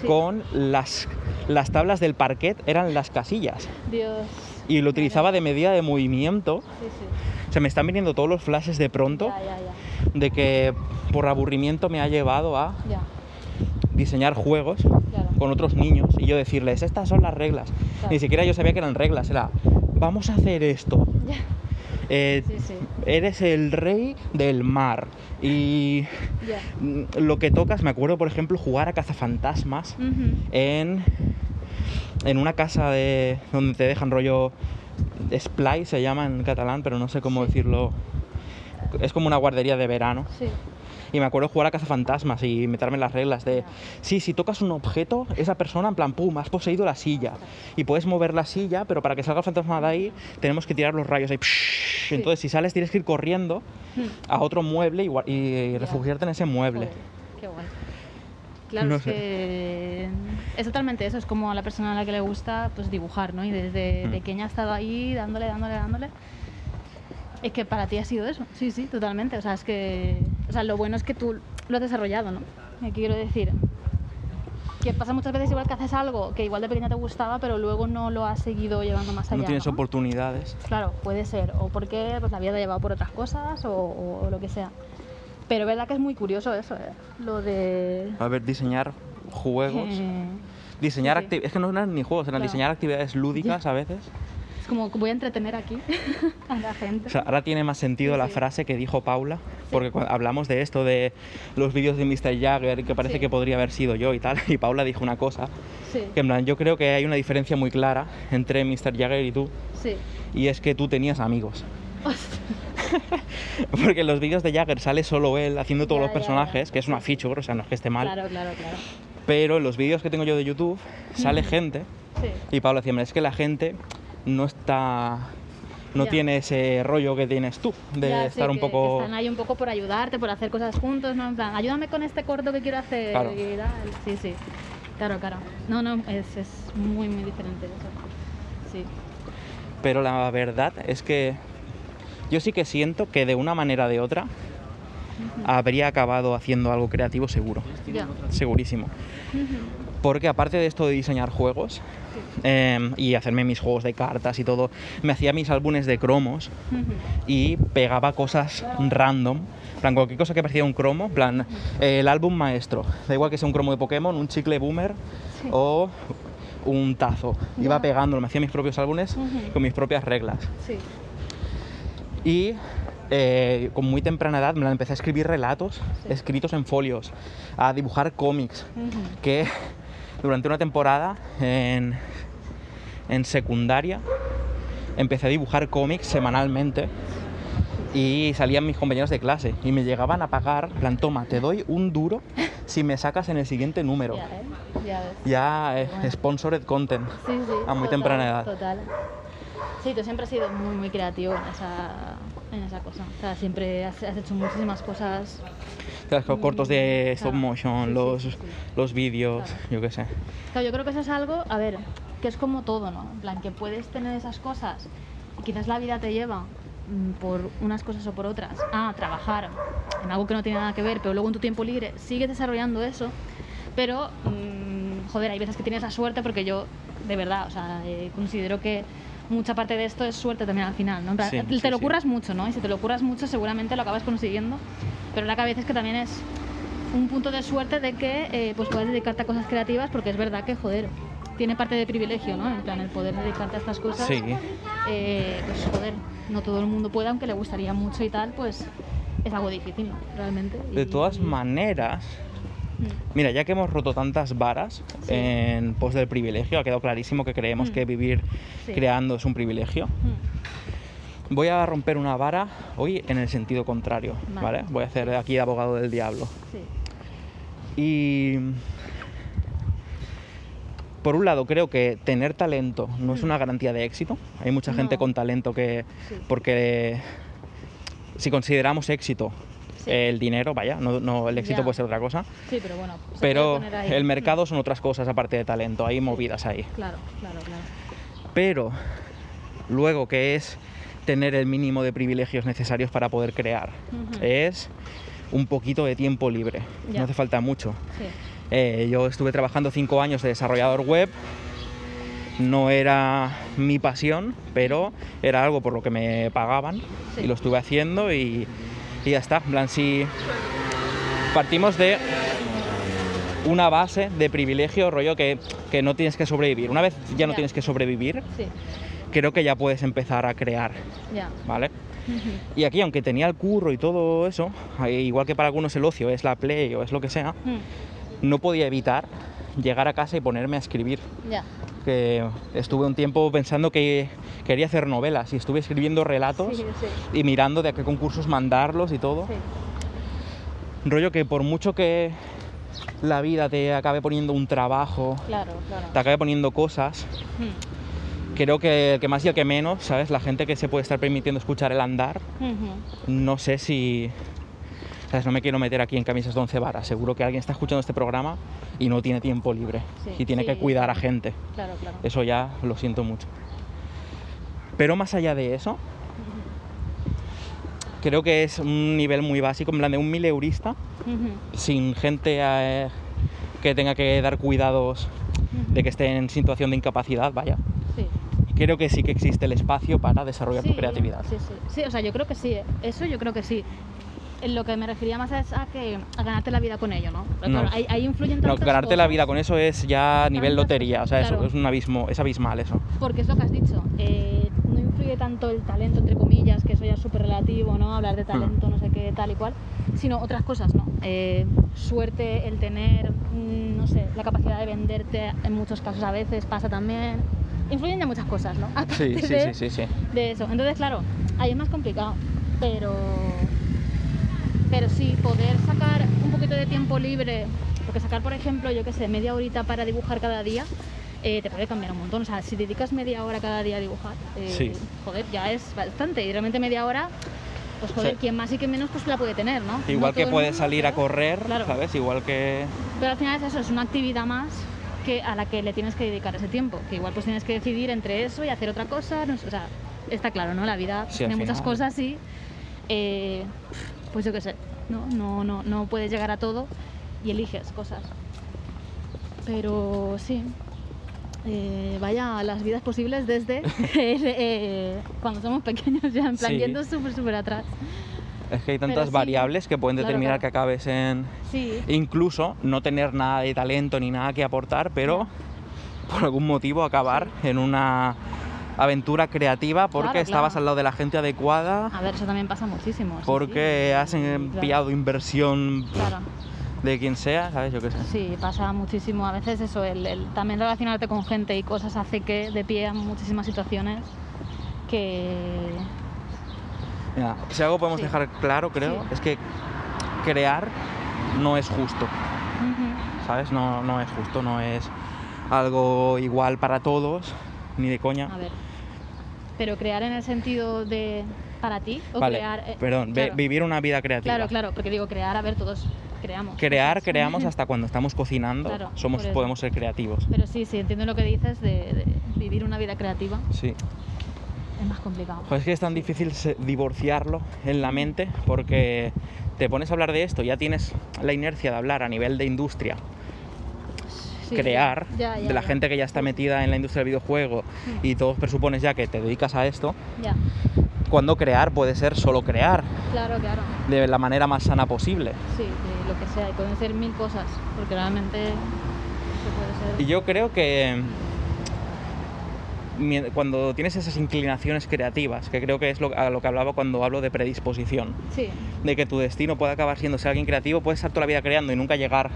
Sí. con las, las tablas del parquet, eran las casillas. Dios. Y lo utilizaba de medida de movimiento. Sí, sí. Se me están viniendo todos los flashes de pronto Ya, ya, ya. de que por aburrimiento me ha llevado a diseñar juegos claro. con otros niños y yo decirles, estas son las reglas. Claro. Ni siquiera yo sabía que eran reglas, era, vamos a hacer esto. Eh, Sí, sí. Eres el rey del mar. Y lo que tocas, me acuerdo, por ejemplo, jugar a cazafantasmas en, en una casa de, donde te dejan rollo Splay, se llama en catalán, pero no sé cómo Sí. decirlo. Es como una guardería de verano. Sí. Y me acuerdo jugar a cazafantasmas y meterme en las reglas de, sí, si tocas un objeto, esa persona, en plan, pum, has poseído la silla. Y puedes mover la silla, pero para que salga el fantasma de ahí, tenemos que tirar los rayos ahí. Entonces, si sales, tienes que ir corriendo a otro mueble y, refugiarte en ese mueble. Qué. Claro, No es sé. que es totalmente eso, es como a la persona a la que le gusta pues dibujar, ¿no? Y desde Mm. pequeña ha estado ahí dándole, dándole, dándole. Es que para ti ha sido eso, sí, sí, totalmente. O sea, es que, o sea, lo bueno es que tú lo has desarrollado, ¿no? ¿Qué quiero decir? Que pasa muchas veces igual que haces algo que igual de pequeña te gustaba, pero luego no lo has seguido llevando más allá. no tienes ¿no? oportunidades. Claro, puede ser. O porque pues, la vida te ha llevado por otras cosas o, o lo que sea. Pero verdad que es muy curioso eso, ¿eh? Lo de... A ver, diseñar juegos. que- Diseñar sí, sí. Es que no eran ni juegos, eran Claro. diseñar actividades *laughs* lúdicas a veces. Es como voy a entretener aquí *laughs* a la gente. O sea, ahora tiene más sentido Sí, la frase que dijo Paula, porque cuando hablamos de esto, de los vídeos de Mr. Jagger, que parece que podría haber sido yo y tal, *laughs* y Paula dijo una cosa, que en plan, yo creo que hay una diferencia muy clara entre Mr. Jagger y tú, y es que tú tenías amigos. *laughs* Porque en los vídeos de Jagger sale solo él haciendo todos Ya, los personajes, ya. que es una feature, o sea, no es que esté mal, Claro, claro, claro. pero en los vídeos que tengo yo de YouTube sale gente Sí, y Paula decía, "Hombre, es que la gente no está... No tiene ese rollo que tienes tú, de sí, estar un que- que poco... están ahí un poco por ayudarte, por hacer cosas juntos, ¿no? En plan, ayúdame con este corto que quiero hacer Claro. y tal. Sí, sí. Claro, claro. No, no, es, es muy, muy diferente eso. Sí. Pero la verdad es que yo sí que siento que de una manera o de otra habría acabado haciendo algo creativo seguro, segurísimo. Porque aparte de esto de diseñar juegos eh, y hacerme mis juegos de cartas y todo, me hacía mis álbumes de cromos y pegaba cosas random. En plan, cualquier cosa que parecía un cromo, plan, eh, el álbum maestro. Da igual que sea un cromo de Pokémon, un chicle boomer o un tazo. Iba Ya. pegándolo, me hacía mis propios álbumes con mis propias reglas. Sí. Y eh, con muy temprana edad me la empecé a escribir relatos Sí. escritos en folios, a dibujar cómics, que durante una temporada en, en secundaria empecé a dibujar cómics semanalmente y salían mis compañeros de clase y me llegaban a pagar, plan, toma, te doy un duro si me sacas en el siguiente número. Ya, ¿eh? Ya ves. Ya, eh, Bueno. sponsored content. Sí, sí. a muy total, temprana edad. Total. Sí, tú siempre has sido muy, muy creativo en esa, en esa cosa. O sea, siempre has, has hecho muchísimas cosas. Los cortos de stop claro. motion, Sí, los, sí, sí. los vídeos, Claro. yo qué sé. Claro, yo creo que eso es algo, a ver, que es como todo, ¿no? En plan, que puedes tener esas cosas y quizás la vida te lleva mm, por unas cosas o por otras a trabajar en algo que no tiene nada que ver, pero luego en tu tiempo libre sigues desarrollando eso, pero, mm, joder, hay veces que tienes la suerte porque yo, de verdad, o sea, eh, considero que mucha parte de esto es suerte también al final, ¿no? Sí, te sí, lo sí. curras mucho, ¿no? Y si te lo curras mucho seguramente lo acabas consiguiendo, pero la cabeza es que también es un punto de suerte de que eh, pues puedes dedicarte a cosas creativas porque es verdad que, joder, tiene parte de privilegio, ¿no? En plan, el poder dedicarte a estas cosas. Sí. eh, pues, joder, no todo el mundo puede, aunque le gustaría mucho y tal, pues es algo difícil. Realmente. De Y- todas maneras, mira, ya que hemos roto tantas varas Sí. en pos del privilegio, ha quedado clarísimo que creemos Mm. que vivir Sí. creando es un privilegio. mm, Voy a romper una vara hoy en el sentido contrario, Vale. ¿vale? Voy a hacer aquí abogado del diablo. sí. Y por un lado creo que tener talento no es una garantía de éxito. Hay mucha gente con talento que porque si consideramos éxito Sí. el dinero, vaya, no, no, el éxito Ya. puede ser otra cosa, Sí, pero bueno. pero el mercado son otras cosas aparte de talento, hay movidas ahí. Claro, claro, claro. Pero luego que es tener el mínimo de privilegios necesarios para poder crear, es un poquito de tiempo libre, Ya. no hace falta mucho. Sí. Eh, yo estuve trabajando cinco años de desarrollador web. No era mi pasión, pero era algo por lo que me pagaban Sí. y lo estuve haciendo y, y ya está. En plan, si partimos de una base de privilegio, rollo que, que no tienes que sobrevivir. Una vez ya no tienes que sobrevivir, Sí, creo que ya puedes empezar a crear, ya. ¿vale? *laughs* Y aquí, aunque tenía el curro y todo eso, eh, igual que para algunos el ocio es la play o es lo que sea, Mm, no podía evitar llegar a casa y ponerme a escribir. Ya. Que estuve un tiempo pensando que quería hacer novelas y estuve escribiendo relatos Sí, sí. y mirando de a qué concursos mandarlos y todo. Sí. rollo que por mucho que la vida te acabe poniendo un trabajo, Claro, claro. te acabe poniendo cosas, Mm, creo que el que más y el que menos, ¿sabes? La gente que se puede estar permitiendo escuchar el andar, no sé si... ¿Sabes? No me quiero meter aquí en camisas de once varas. Seguro que alguien está escuchando este programa y no tiene tiempo libre. Sí, y tiene que cuidar a gente. Claro, claro. Eso ya lo siento mucho. Pero más allá de eso, creo que es un nivel muy básico, en plan de un mileurista, sin gente eh, que tenga que dar cuidados de que esté en situación de incapacidad, vaya. Sí. Creo que sí que existe el espacio para desarrollar tu creatividad. Sí, sí. Sí, o sea, yo creo que sí. ¿eh? Eso yo creo que sí. Lo que me refería más es a que a ganarte la vida con ello, ¿no? Pero No. claro, ahí, ahí influyen No, tantas ganarte la vida con eso es ya nivel lotería, o sea, eso es un abismo, es abismal eso. Porque es lo que has dicho. eh, no influye tanto el talento, entre comillas, que eso ya es súper relativo, ¿no? Hablar Hmm. de talento, no sé qué, tal y cual. Sino otras cosas, ¿no? Eh, suerte, el tener, mm, no sé, la capacidad de venderte en muchos casos a veces pasa también. Influyen ya muchas cosas, ¿no? *laughs* Sí, sí, de- sí, sí, sí. de eso. Entonces, claro, ahí es más complicado, pero pero sí poder sacar un poquito de tiempo libre, porque sacar, por ejemplo, yo qué sé, media horita para dibujar cada día, eh, te puede cambiar un montón. O sea, si dedicas media hora cada día a dibujar, eh, Sí. joder, ya es bastante. Y realmente media hora, pues joder, Sí. quien más y quien menos, pues la puede tener, ¿no? Igual No que puedes mundo, salir a correr, Claro. ¿sabes? Igual que... Pero al final es eso, es una actividad más que a la que le tienes que dedicar ese tiempo. Que igual pues tienes que decidir entre eso y hacer otra cosa. no o sea, está claro, ¿no? La vida Sí, tiene muchas cosas y eh, pues yo qué sé, ¿no? No, no, no puedes llegar a todo y eliges cosas. Pero sí. eh, vaya las vidas posibles desde *laughs* eh, cuando somos pequeños ya en plan Sí. yendo súper súper atrás Es que hay tantas sí, variables que pueden claro, determinar claro. que acabes en... sí Incluso no tener nada de talento ni nada que aportar, pero por algún motivo acabar en una aventura creativa porque Claro, estabas claro. al lado de la gente adecuada, a ver eso también pasa muchísimo sí, porque sí. has Claro. pillado inversión de quien sea, ¿sabes? Yo qué sé. Sí, pasa muchísimo. A veces eso, el, el también relacionarte con gente y cosas hace que de pie a muchísimas situaciones que... Mira, si algo podemos Sí. dejar claro, creo, Sí. es que crear no es justo. ¿sabes? No, no es justo, no es algo igual para todos, ni de coña. A ver. Pero crear en el sentido de para ti o Vale, crear... eh, perdón, claro. vivir una vida creativa. Claro, claro, porque digo crear, a ver, todos creamos. Crear, *laughs* creamos hasta cuando estamos cocinando, Claro, somos, podemos ser creativos. Pero sí, sí, entiendo lo que dices de, de vivir una vida creativa. Sí. Es más complicado. Es que es tan difícil divorciarlo en la mente porque te pones a hablar de esto, ya tienes la inercia de hablar a nivel de industria, Sí, crear, ya, ya, de la ya. gente que ya está metida en la industria del videojuego Mm. y todos presupones ya que te dedicas a esto, cuando crear puede ser solo crear, claro, claro. de la manera más sana posible. Sí, de lo que sea, y pueden ser mil cosas, porque realmente eso puede ser... Y yo creo que mi- cuando tienes esas inclinaciones creativas, que creo que es lo, a lo que hablaba cuando hablo de predisposición, Sí, de que tu destino puede acabar siendo ser alguien creativo, puedes estar toda la vida creando y nunca llegar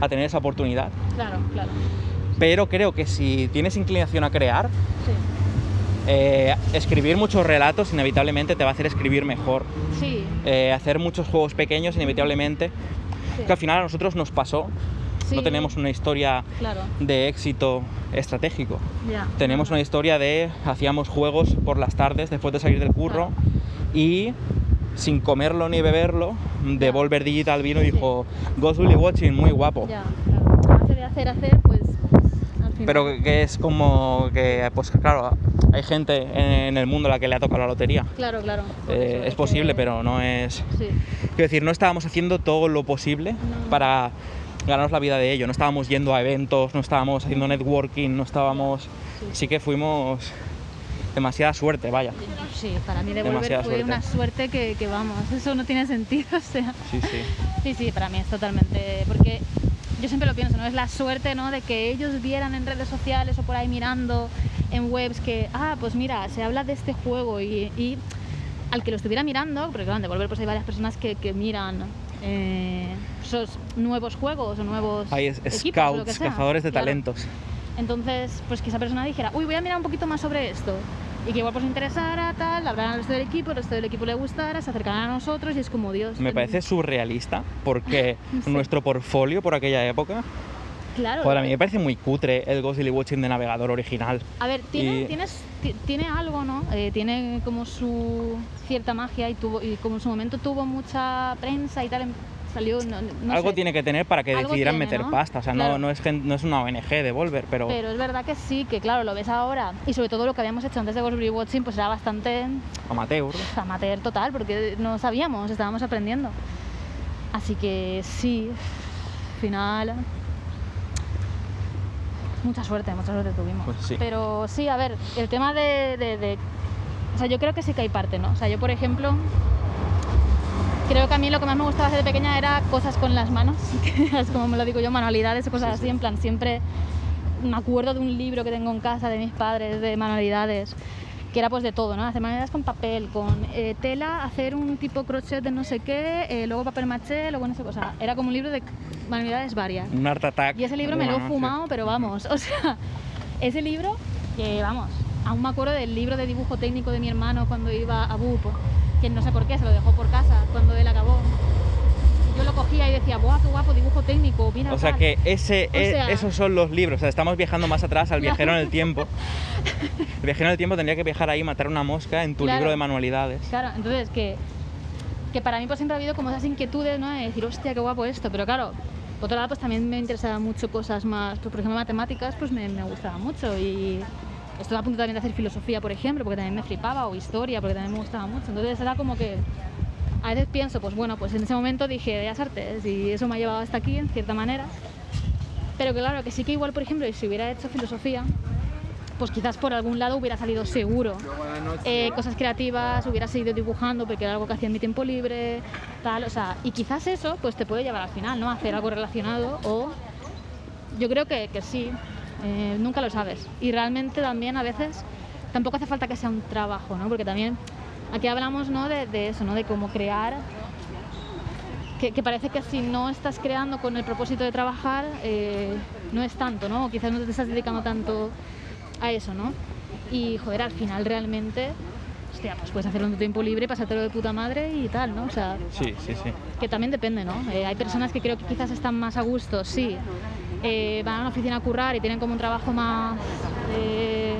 a tener esa oportunidad. claro, claro. Pero creo que si tienes inclinación a crear, Sí, eh, escribir muchos relatos inevitablemente te va a hacer escribir mejor. sí. Eh, hacer muchos juegos pequeños inevitablemente, sí. que al final a nosotros nos pasó, Sí, no tenemos una historia Claro, de éxito estratégico. ya. Tenemos una historia de hacíamos juegos por las tardes después de salir del curro y sin comerlo ni beberlo, Devolver Digital vino y dijo Ghost Willy Watching, muy guapo. Ya, claro. Hace de hacer, hacer, pues, al final... Pero que es como que, pues claro, hay gente en el mundo a la que le ha tocado la lotería. Claro, claro. Eh, es posible, que- pero no es... Sí, Quiero decir, no estábamos haciendo todo lo posible No. para ganarnos la vida de ello. No estábamos yendo a eventos, no estábamos haciendo networking, no estábamos... Sí. Sí que fuimos demasiada suerte, vaya. sí, para mí Devolver Demasiada fue suerte. una suerte que, que, vamos, eso no tiene sentido, *laughs* o sea... Sí, sí. Sí, sí, para mí es totalmente. Porque yo siempre lo pienso, ¿no? Es la suerte, ¿no? De que ellos vieran en redes sociales o por ahí mirando en webs que, ah, pues mira, se habla de este juego y, y al que lo estuviera mirando, porque claro, en Devolver pues hay varias personas que, que miran eh, esos nuevos juegos o nuevos. Hay es- equipos, o lo que scouts, sea. cazadores de Claro. talentos. Entonces, pues que esa persona dijera, uy, voy a mirar un poquito más sobre esto. Y que igual pues interesara, tal, hablaran al resto del equipo, el resto del equipo le gustara, se acercaran a nosotros y es como Dios. Me parece surrealista porque *laughs* Sí. nuestro portfolio por aquella época, Claro. joder, a mí me parece muy cutre el Ghostly Watching de navegador original. A ver, tiene, Y- tienes- ti- tiene algo, ¿no? Eh, tiene como su cierta magia y, tuvo, y como en su momento tuvo mucha prensa y tal, em- salió... No, no Algo sé. tiene que tener para que Algo decidieran tiene, meter ¿no? pasta. O sea, Claro. no, no, es, no es una ONG de Volver, pero, Pero es verdad que sí, que claro, lo ves ahora. Y sobre todo lo que habíamos hecho antes de Ghostbury Watching, pues era bastante amateur. amateur total, porque no sabíamos, estábamos aprendiendo. Así que sí, final. Mucha suerte, mucha suerte tuvimos. Pues sí. Pero sí, a ver, el tema de, de- de- O sea, yo creo que sí que hay parte, ¿no? O sea, yo, por ejemplo, creo que a mí lo que más me gustaba hacer de pequeña era cosas con las manos, *laughs* que es como me lo digo yo, manualidades o cosas Sí, así, sí. en plan, siempre me acuerdo de un libro que tengo en casa de mis padres de manualidades que era pues de todo, ¿no? Hacer manualidades con papel, con eh, tela, hacer un tipo crochet de no sé qué, eh, luego papel maché, luego no sé qué, o sea, era como un libro de manualidades varias. Un Art Attack. Y ese libro me lo he sí. fumado, pero vamos, *laughs* o sea, ese libro, que vamos, aún me acuerdo del libro de dibujo técnico de mi hermano cuando iba a BUP, que no sé por qué, se lo dejó por casa cuando él acabó. Yo lo cogía y decía, ¡buah, qué guapo, dibujo técnico! Mira, O sea tal". que ese, O e- esos son los libros. O sea, estamos viajando más atrás al *laughs* viajero en el tiempo. El viajero en el tiempo tendría que viajar ahí y matar una mosca en tu Claro. libro de manualidades. Claro, entonces que, que para mí pues siempre ha habido como esas inquietudes, ¿no? De decir, hostia, qué guapo esto, pero claro, por otro lado pues también me interesaban mucho cosas más, pues, por ejemplo matemáticas pues me, me gustaba mucho y estuve a punto también de hacer filosofía, por ejemplo, porque también me flipaba, o historia, porque también me gustaba mucho, entonces era como que a veces pienso, pues bueno, pues en ese momento dije Bellas Artes y eso me ha llevado hasta aquí en cierta manera, pero que claro, que sí que igual, por ejemplo, si hubiera hecho filosofía, pues quizás por algún lado hubiera salido seguro. Eh, cosas creativas, hubiera seguido dibujando porque era algo que hacía en mi tiempo libre, tal, o sea, y quizás eso pues te puede llevar al final, ¿no? A hacer algo relacionado o yo creo que, que sí, eh, nunca lo sabes. Y realmente también a veces tampoco hace falta que sea un trabajo, ¿no? Porque también aquí hablamos, ¿no? De, de eso, ¿no? De cómo crear, que, que parece que si no estás creando con el propósito de trabajar, eh, no es tanto, ¿no? O quizás no te estás dedicando tanto a eso, ¿no? Y joder, al final realmente, hostia, pues puedes hacerlo en tu tiempo libre, pasártelo de puta madre y tal, ¿no? O sea, Sí, sí, sí. que también depende, ¿no? Eh, hay personas que creo que quizás están más a gusto, sí, eh, van a una oficina a currar y tienen como un trabajo más... eh,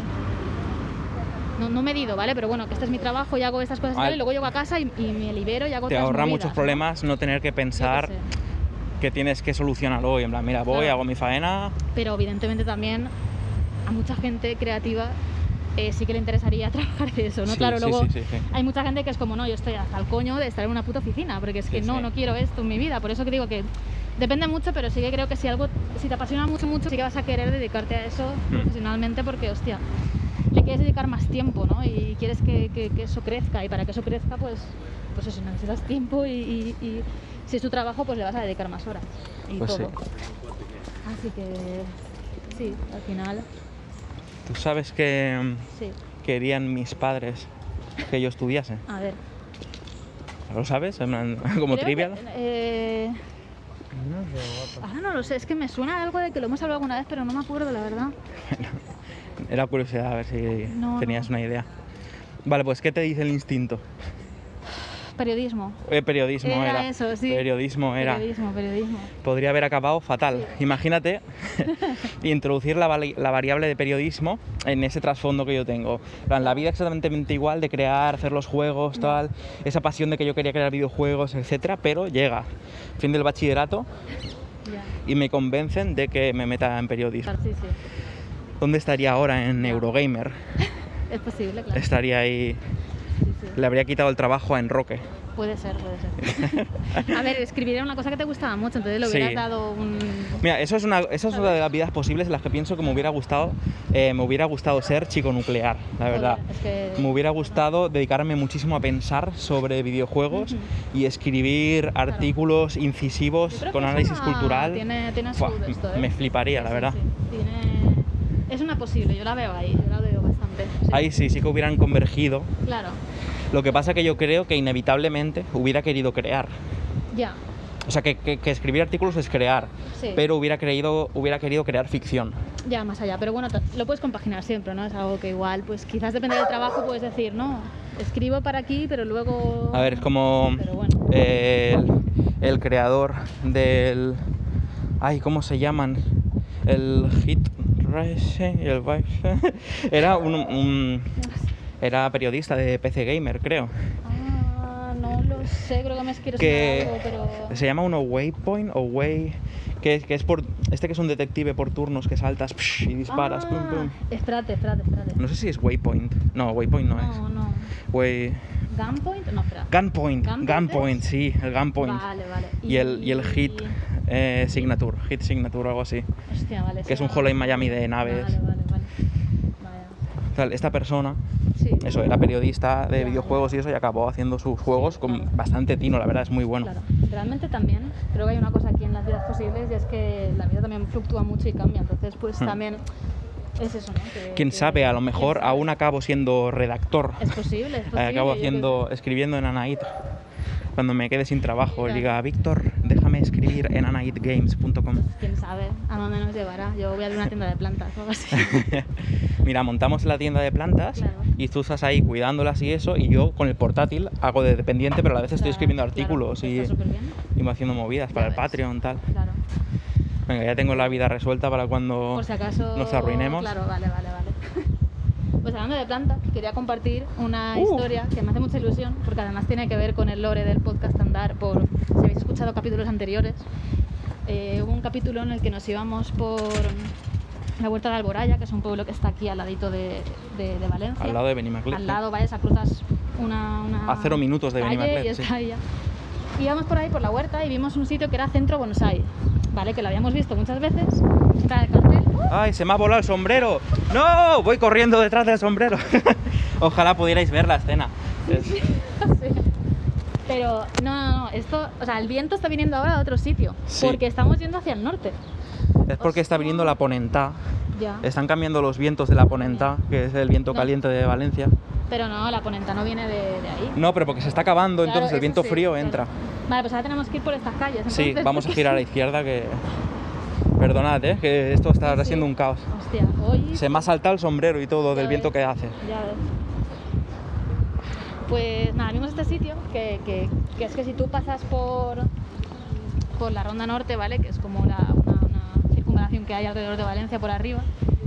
no, no medido, ¿vale? Pero bueno, que este es mi trabajo y hago estas cosas. Y luego llego a casa y, y me libero y hago Te otras ahorra movidas, muchos problemas no tener que pensar que tienes que solucionarlo hoy. En plan, mira, voy, Claro. hago mi faena. pero evidentemente también a mucha gente creativa eh, sí que le interesaría *laughs* trabajar de eso, ¿no? Sí, claro, sí, luego sí, hay mucha gente que es como, no, yo estoy hasta el coño de estar en una puta oficina, porque es que no, no quiero esto en mi vida, por eso que digo que depende mucho, pero sí que creo que si algo, si te apasiona mucho, mucho, sí que vas a querer dedicarte a eso Mm. profesionalmente, porque, hostia, le quieres dedicar más tiempo, ¿no? Y quieres que, que- que eso crezca, y para que eso crezca, pues, pues eso, necesitas tiempo y, y- y si es tu trabajo, pues le vas a dedicar más horas y Pues todo. sí. Así que sí, al final, Tú sabes que mm, sí. querían mis padres que yo estudiase. A ver. ¿Lo sabes? *laughs* Como creo trivial. que, eh, ahora no lo sé, es que me suena algo de que lo hemos hablado alguna vez, pero no me acuerdo, la verdad. Era curiosidad a ver si No, tenías no. una idea. Vale, pues ¿qué te dice el instinto? Periodismo. Eh, periodismo Era era. eso, sí. Periodismo era. Periodismo, periodismo. Podría haber acabado fatal. Imagínate *laughs* introducir la, la variable de periodismo en ese trasfondo que yo tengo. La vida exactamente igual de crear, hacer los juegos, tal, esa pasión de que yo quería crear videojuegos, etcétera, pero llega fin del bachillerato y me convencen de que me meta en periodismo. Claro, sí, sí. ¿Dónde estaría ahora en. Eurogamer? *laughs* Es posible, claro. Estaría ahí. Sí, sí. Le habría quitado el trabajo a Enroque. Puede ser, puede ser. *laughs* A ver, escribir era una cosa que te gustaba mucho, entonces le Sí. hubieras dado un... Mira, eso es una, eso es una de las vidas posibles en las que pienso que me hubiera gustado, eh, me hubiera gustado ser chico nuclear, la verdad. Es que- Me hubiera gustado dedicarme muchísimo a pensar sobre videojuegos y escribir artículos Yo incisivos con análisis una- cultural. Tiene, tiene esto, ¿eh? me fliparía, la Sí, sí, verdad. sí. Tiene... Es una posible, yo la veo ahí, yo la sí. Ahí sí, sí que hubieran convergido. Claro, Lo que pasa que yo creo que inevitablemente hubiera querido crear. ya. O sea, que, que- que escribir artículos es crear, Sí. pero hubiera, creído, hubiera querido crear ficción. ya más allá. Pero bueno, lo puedes compaginar siempre, ¿no? Es algo que igual, pues quizás depende del trabajo, puedes decir, no, escribo para aquí, pero luego... A ver, es como bueno. el, el creador del... Ay, ¿cómo se llaman? El Hit Race y el Vibe. *laughs* Era un, un- Era periodista de PC Gamer, creo. Ah, no lo sé, creo que me quieres Que algo, pero... se llama uno Waypoint o Way... Que, que es por... Este que es un detective por turnos que saltas psh, y disparas. Ah, pum. Espérate, espérate, espérate. No sé si es Waypoint. No, Waypoint no, no, es. no. Way... ¿Gunpoint? No, espera. Gunpoint. ¿Gunpoint Gunpoint, sí, el Gunpoint. Vale, vale. Y el, y el Hit eh, Signature, Hit Signature o algo así. Hostia, vale. que es un Hotline Miami de naves. Vale, vale, vale. Vaya. Tal, Esta persona, Sí. eso, era periodista de Ya. videojuegos y eso, y acabó haciendo sus juegos con claro. bastante tino, la verdad, es muy bueno. Claro. Realmente también creo que hay una cosa aquí en las vidas posibles y es que la vida también fluctúa mucho y cambia. Entonces, pues Hmm. también es eso, ¿no? Que- Quién que- sabe, a lo mejor aún acabo siendo redactor. Es posible, es *laughs* posible. acabo haciendo, escribiendo en Anait. Cuando me quede sin trabajo, y diga, Víctor, déjame escribir en anaitgames.com. Quién sabe a dónde nos llevará. Yo voy a abrir una tienda de plantas o algo así. *laughs* Mira, montamos la tienda de plantas Claro. y tú estás ahí cuidándolas y eso, y yo con el portátil hago de dependiente, pero a la vez estoy Claro, escribiendo claro, artículos y, súper bien. y me haciendo movidas para Ya el ves. Patreon tal. Claro. Venga, ya tengo la vida resuelta para cuando Por si acaso. nos arruinemos. Claro, vale, vale, vale. *laughs* Pues hablando de plantas, quería compartir una Uh. historia que me hace mucha ilusión, porque además tiene que ver con el lore del podcast Andar. Por si habéis escuchado capítulos anteriores, eh, hubo un capítulo en el que nos íbamos por la Huerta de Alboraya, que es un pueblo que está aquí al ladito de, de- de Valencia. Al lado de Benimaclet. Al lado, vayas a cruzas una, una A cero minutos de Benimaclet, y está sí. ahí ya. Íbamos por ahí por la huerta y vimos un sitio que era Centro Bonsai, ¿vale? Que lo habíamos visto muchas veces. Está el cartel. ¡Ay, se me ha volado el sombrero! ¡No! Voy corriendo detrás del sombrero. *laughs* Ojalá pudierais ver la escena. *laughs* Sí. Pero no, no, no, esto, o sea, el viento está viniendo ahora de otro sitio, Sí. porque estamos yendo hacia el norte. Es porque está viniendo la Ponentá. Ya. Están cambiando los vientos de la Ponentá, que es el viento No. caliente de Valencia. Pero no, la ponenta no viene de, de ahí. No, pero porque se está acabando, Claro, entonces el viento sí, frío claro. entra. Vale, pues ahora tenemos que ir por estas calles. Sí, entonces, vamos a girar a la sí. *laughs* izquierda que... Perdonad, ¿eh? que esto está Sí, sí. siendo un caos. Hostia, hoy. Se me ha saltado el sombrero y todo Ya del viento que hace. Ya ves. Pues nada, vimos este sitio que, que- que es que si tú pasas por, por la Ronda Norte, ¿vale? Que es como la- una, una circunvalación que hay alrededor de Valencia por arriba,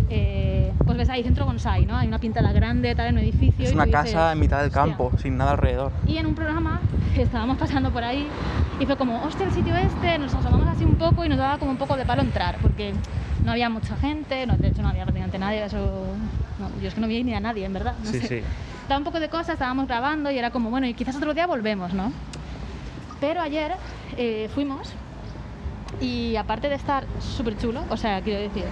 eh, pues ves ahí centro bonsai, ¿no? Hay una pintada grande, tal, en un edificio. Es y una tú casa dices, en mitad del "Hostia". campo, sin nada alrededor. Y en un programa estábamos pasando por ahí y fue como, hostia, el sitio este, nos asomamos así un poco y nos daba como un poco de palo entrar, porque no había mucha gente, no, de hecho no había prácticamente nadie, eso, no, yo es que no vi ni a nadie, en verdad. no Sí, sé. sí. Daba un poco de cosas, estábamos grabando y era como, bueno, y quizás otro día volvemos, ¿no? Pero ayer eh, fuimos y aparte de estar súper chulo, o sea, quiero decir,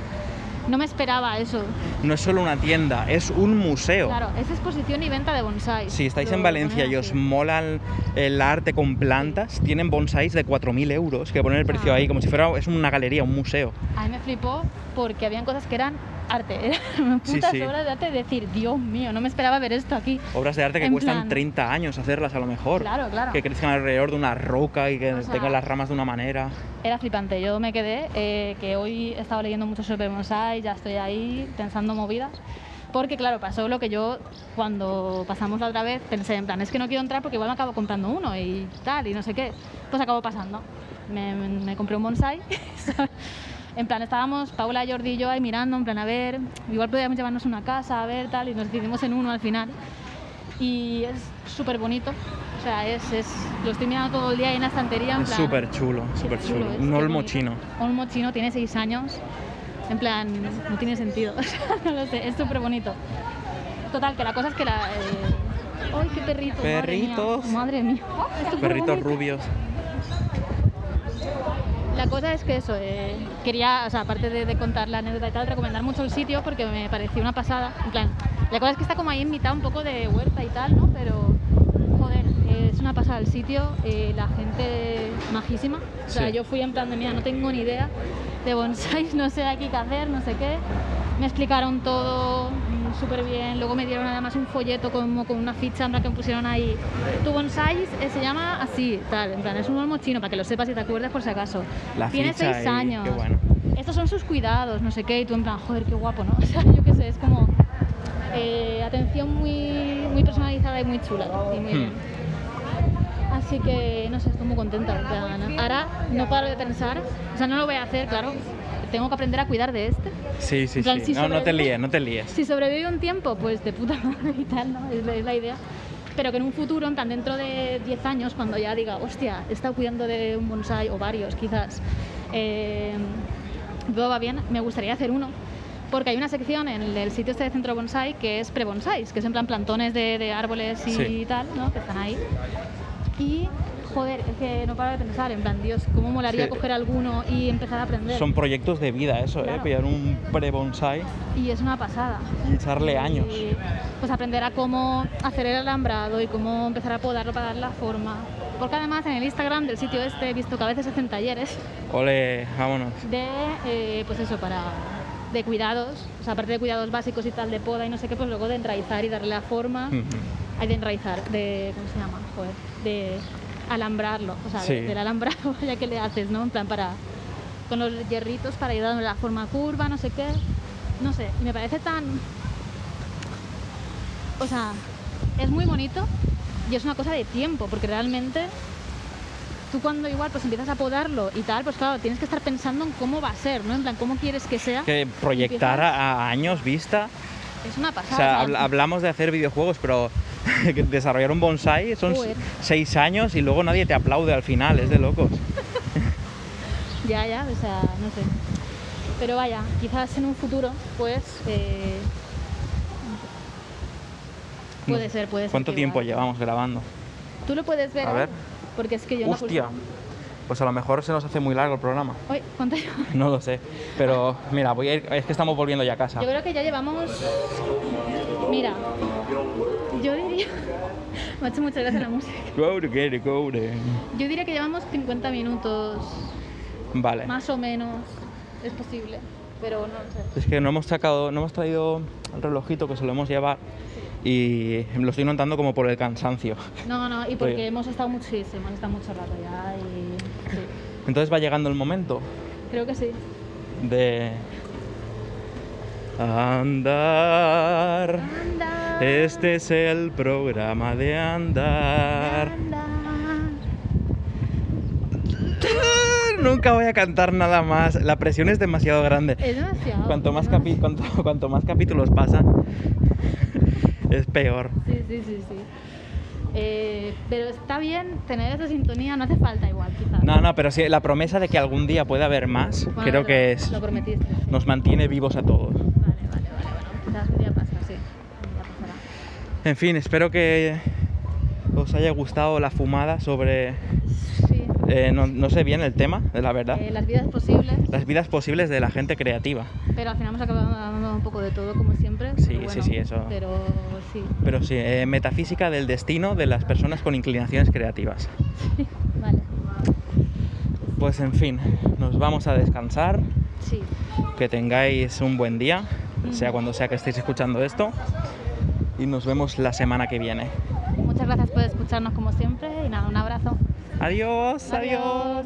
no me esperaba eso. No es solo una tienda, es un museo. Claro, es exposición y venta de bonsai. Si estáis en Valencia y os mola el, el arte con plantas, tienen bonsáis de 4.000 euros, que ponen el precio Ah. ahí, como si fuera es una galería, un museo. A mí me flipó porque habían cosas que eran arte, *laughs* eran Sí, putas sí. obras de arte de decir, Dios mío, no me esperaba ver esto aquí. Obras de arte que En cuestan plan- 30 años hacerlas a lo mejor. Claro, claro. Que crezcan alrededor de una roca y que O sea- tengan las ramas de una manera. Era flipante, yo me quedé, eh, que hoy he estado leyendo mucho sobre bonsai, ya estoy ahí pensando movidas. Porque claro, pasó lo que yo cuando pasamos la otra vez pensé, en plan, es que no quiero entrar porque igual me acabo comprando uno y tal, y no sé qué. Pues acabó pasando. Me, me- me compré un bonsai. *laughs* en plan, estábamos Paula, Jordi y yo ahí mirando, en plan, a ver, igual podríamos llevarnos una casa, a ver, tal, y nos decidimos en uno al final. Y es súper bonito. O sea, es, es, lo estoy mirando todo el día ahí en la estantería. En Es súper chulo, súper chulo. Un olmo chino. Olmo chino tiene seis años. En plan, no tiene sentido. *laughs* No lo sé, es súper bonito. Total, que la cosa es que la. eh, ¡Ay, qué perrito! Perritos. Madre mía. Madre Perritos bonito. rubios. La cosa es que eso, eh, quería, o sea, aparte de, de contar la anécdota y tal, recomendar mucho el sitio porque me pareció una pasada. En plan, la cosa es que está como ahí en mitad un poco de huerta y tal, ¿no? Pero, joder, eh, es una pasada el sitio, eh, la gente majísima. O sea, Sí. yo fui en plan de, mira, no tengo ni idea de bonsáis, *laughs* no sé aquí qué hacer, no sé qué. Me explicaron todo súper bien, luego me dieron además un folleto como con una ficha en la que me pusieron ahí, tu bonsai eh, se llama así, tal, en plan, es un olmo chino, para que lo sepas y te acuerdes por si acaso. La Tiene ficha seis ahí, años. qué bueno. Es estos son sus cuidados, no sé qué, y tú en plan, joder, qué guapo, ¿no? *laughs* O sea, yo qué sé, es como eh, atención muy, muy personalizada y muy chula. y muy Hmm. bien. Así que, no sé, estoy muy contenta. Ahora no paro de pensar, o sea, no lo voy a hacer, claro, tengo que aprender a cuidar de este. Sí, sí, plan, sí. si No, no te líes, no te líes. Si sobrevive un tiempo, pues de puta madre y tal, ¿no? Es la, es la idea. Pero que en un futuro, en plan dentro de 10 años, cuando ya diga, hostia, he estado cuidando de un bonsai o varios quizás, eh, todo va bien, me gustaría hacer uno. Porque hay una sección en el, sitio este de Centro Bonsai que es pre-bonsais, que es en plan plantones de, de árboles y Sí. tal, ¿no? Que están ahí. Y, joder, es que no paro de pensar, en plan, Dios, cómo molaría Sí. coger alguno y empezar a aprender. Son proyectos de vida eso, ¿eh? Claro. Pillar un pre-bonsai Y es una pasada. y echarle años. Y, pues aprender a cómo hacer el alambrado y cómo empezar a podarlo para dar la forma. Porque además en el Instagram del sitio este he visto que a veces hacen talleres Ole, vámonos. de, eh, pues eso, para de cuidados, o sea, aparte de cuidados básicos y tal, de poda y no sé qué, pues luego de enraizar y darle la forma. Hay de enraizar, de, ¿cómo se llama? Joder, de alambrarlo, o sea, Sí. del alambrado *laughs* ya que le haces, ¿no? En plan para, con los hierritos para ir dándole la forma curva, no sé qué, no sé, y me parece tan, o sea, es muy bonito y es una cosa de tiempo, porque realmente tú cuando igual pues empiezas a podarlo y tal, pues claro, tienes que estar pensando en cómo va a ser, ¿no? En plan, cómo quieres que sea. Que proyectar a, a años vista. Es una pasada. o sea, habla- hablamos de hacer videojuegos, pero *laughs* desarrollar un bonsai son Joder. seis años y luego nadie te aplaude al final, es de locos. *laughs* Ya, ya, o sea, no sé. Pero vaya, quizás en un futuro, pues. eh, puede ser, puede ser. ¿Cuánto tiempo igual. llevamos grabando? Tú lo puedes ver. A ver. Porque es que yo Hostia. no. Pues a lo mejor se nos hace muy largo el programa. Uy, ¿cuánto llevamos? *laughs* No lo sé. Pero mira, voy a ir, es que estamos volviendo ya a casa. Yo creo que ya llevamos. Mira, yo diría. *laughs* Me ha hecho mucha gracia la música. It, go to- Yo diría que llevamos 50 minutos, Vale. más o menos. Es posible, pero no lo sé. Es que no hemos sacado, no hemos traído el relojito que solemos llevar y lo estoy notando como por el cansancio. No, no, y porque Oye. hemos estado muchísimo, hemos estado mucho rato ya y. Sí, Entonces va llegando el momento creo que sí. de andar. Anda. Este es el programa de andar. Anda. *laughs* Nunca voy a cantar nada más. La presión es demasiado grande. Es demasiado. Cuanto más, capi- cuanto, cuanto más capítulos pasan, *laughs* es peor. Sí, sí, sí, sí. Eh, pero está bien tener esa sintonía, no hace falta igual, quizás. No, no, pero sí, la promesa de que algún día pueda haber más, Bueno, creo lo- que es, Lo prometiste. nos mantiene vivos a todos. Vale, vale, vale. Bueno, quizás un día pasa, sí. Un día pasará. En fin, espero que os haya gustado la fumada sobre, Sí. eh, no, no sé bien el tema, de la verdad, Eh, las vidas posibles, las vidas posibles de la gente creativa. pero al final hemos acabado dando un poco de todo, como siempre. Sí, sí, sí, eso. Pero sí, Pero sí, eh, metafísica del destino de las personas con inclinaciones creativas. *laughs* vale. Pues en fin, nos vamos a descansar, Sí. que tengáis un buen día, sea cuando sea que estéis escuchando esto, y nos vemos la semana que viene. Muchas gracias por escucharnos como siempre y nada, un abrazo. Adiós, adiós.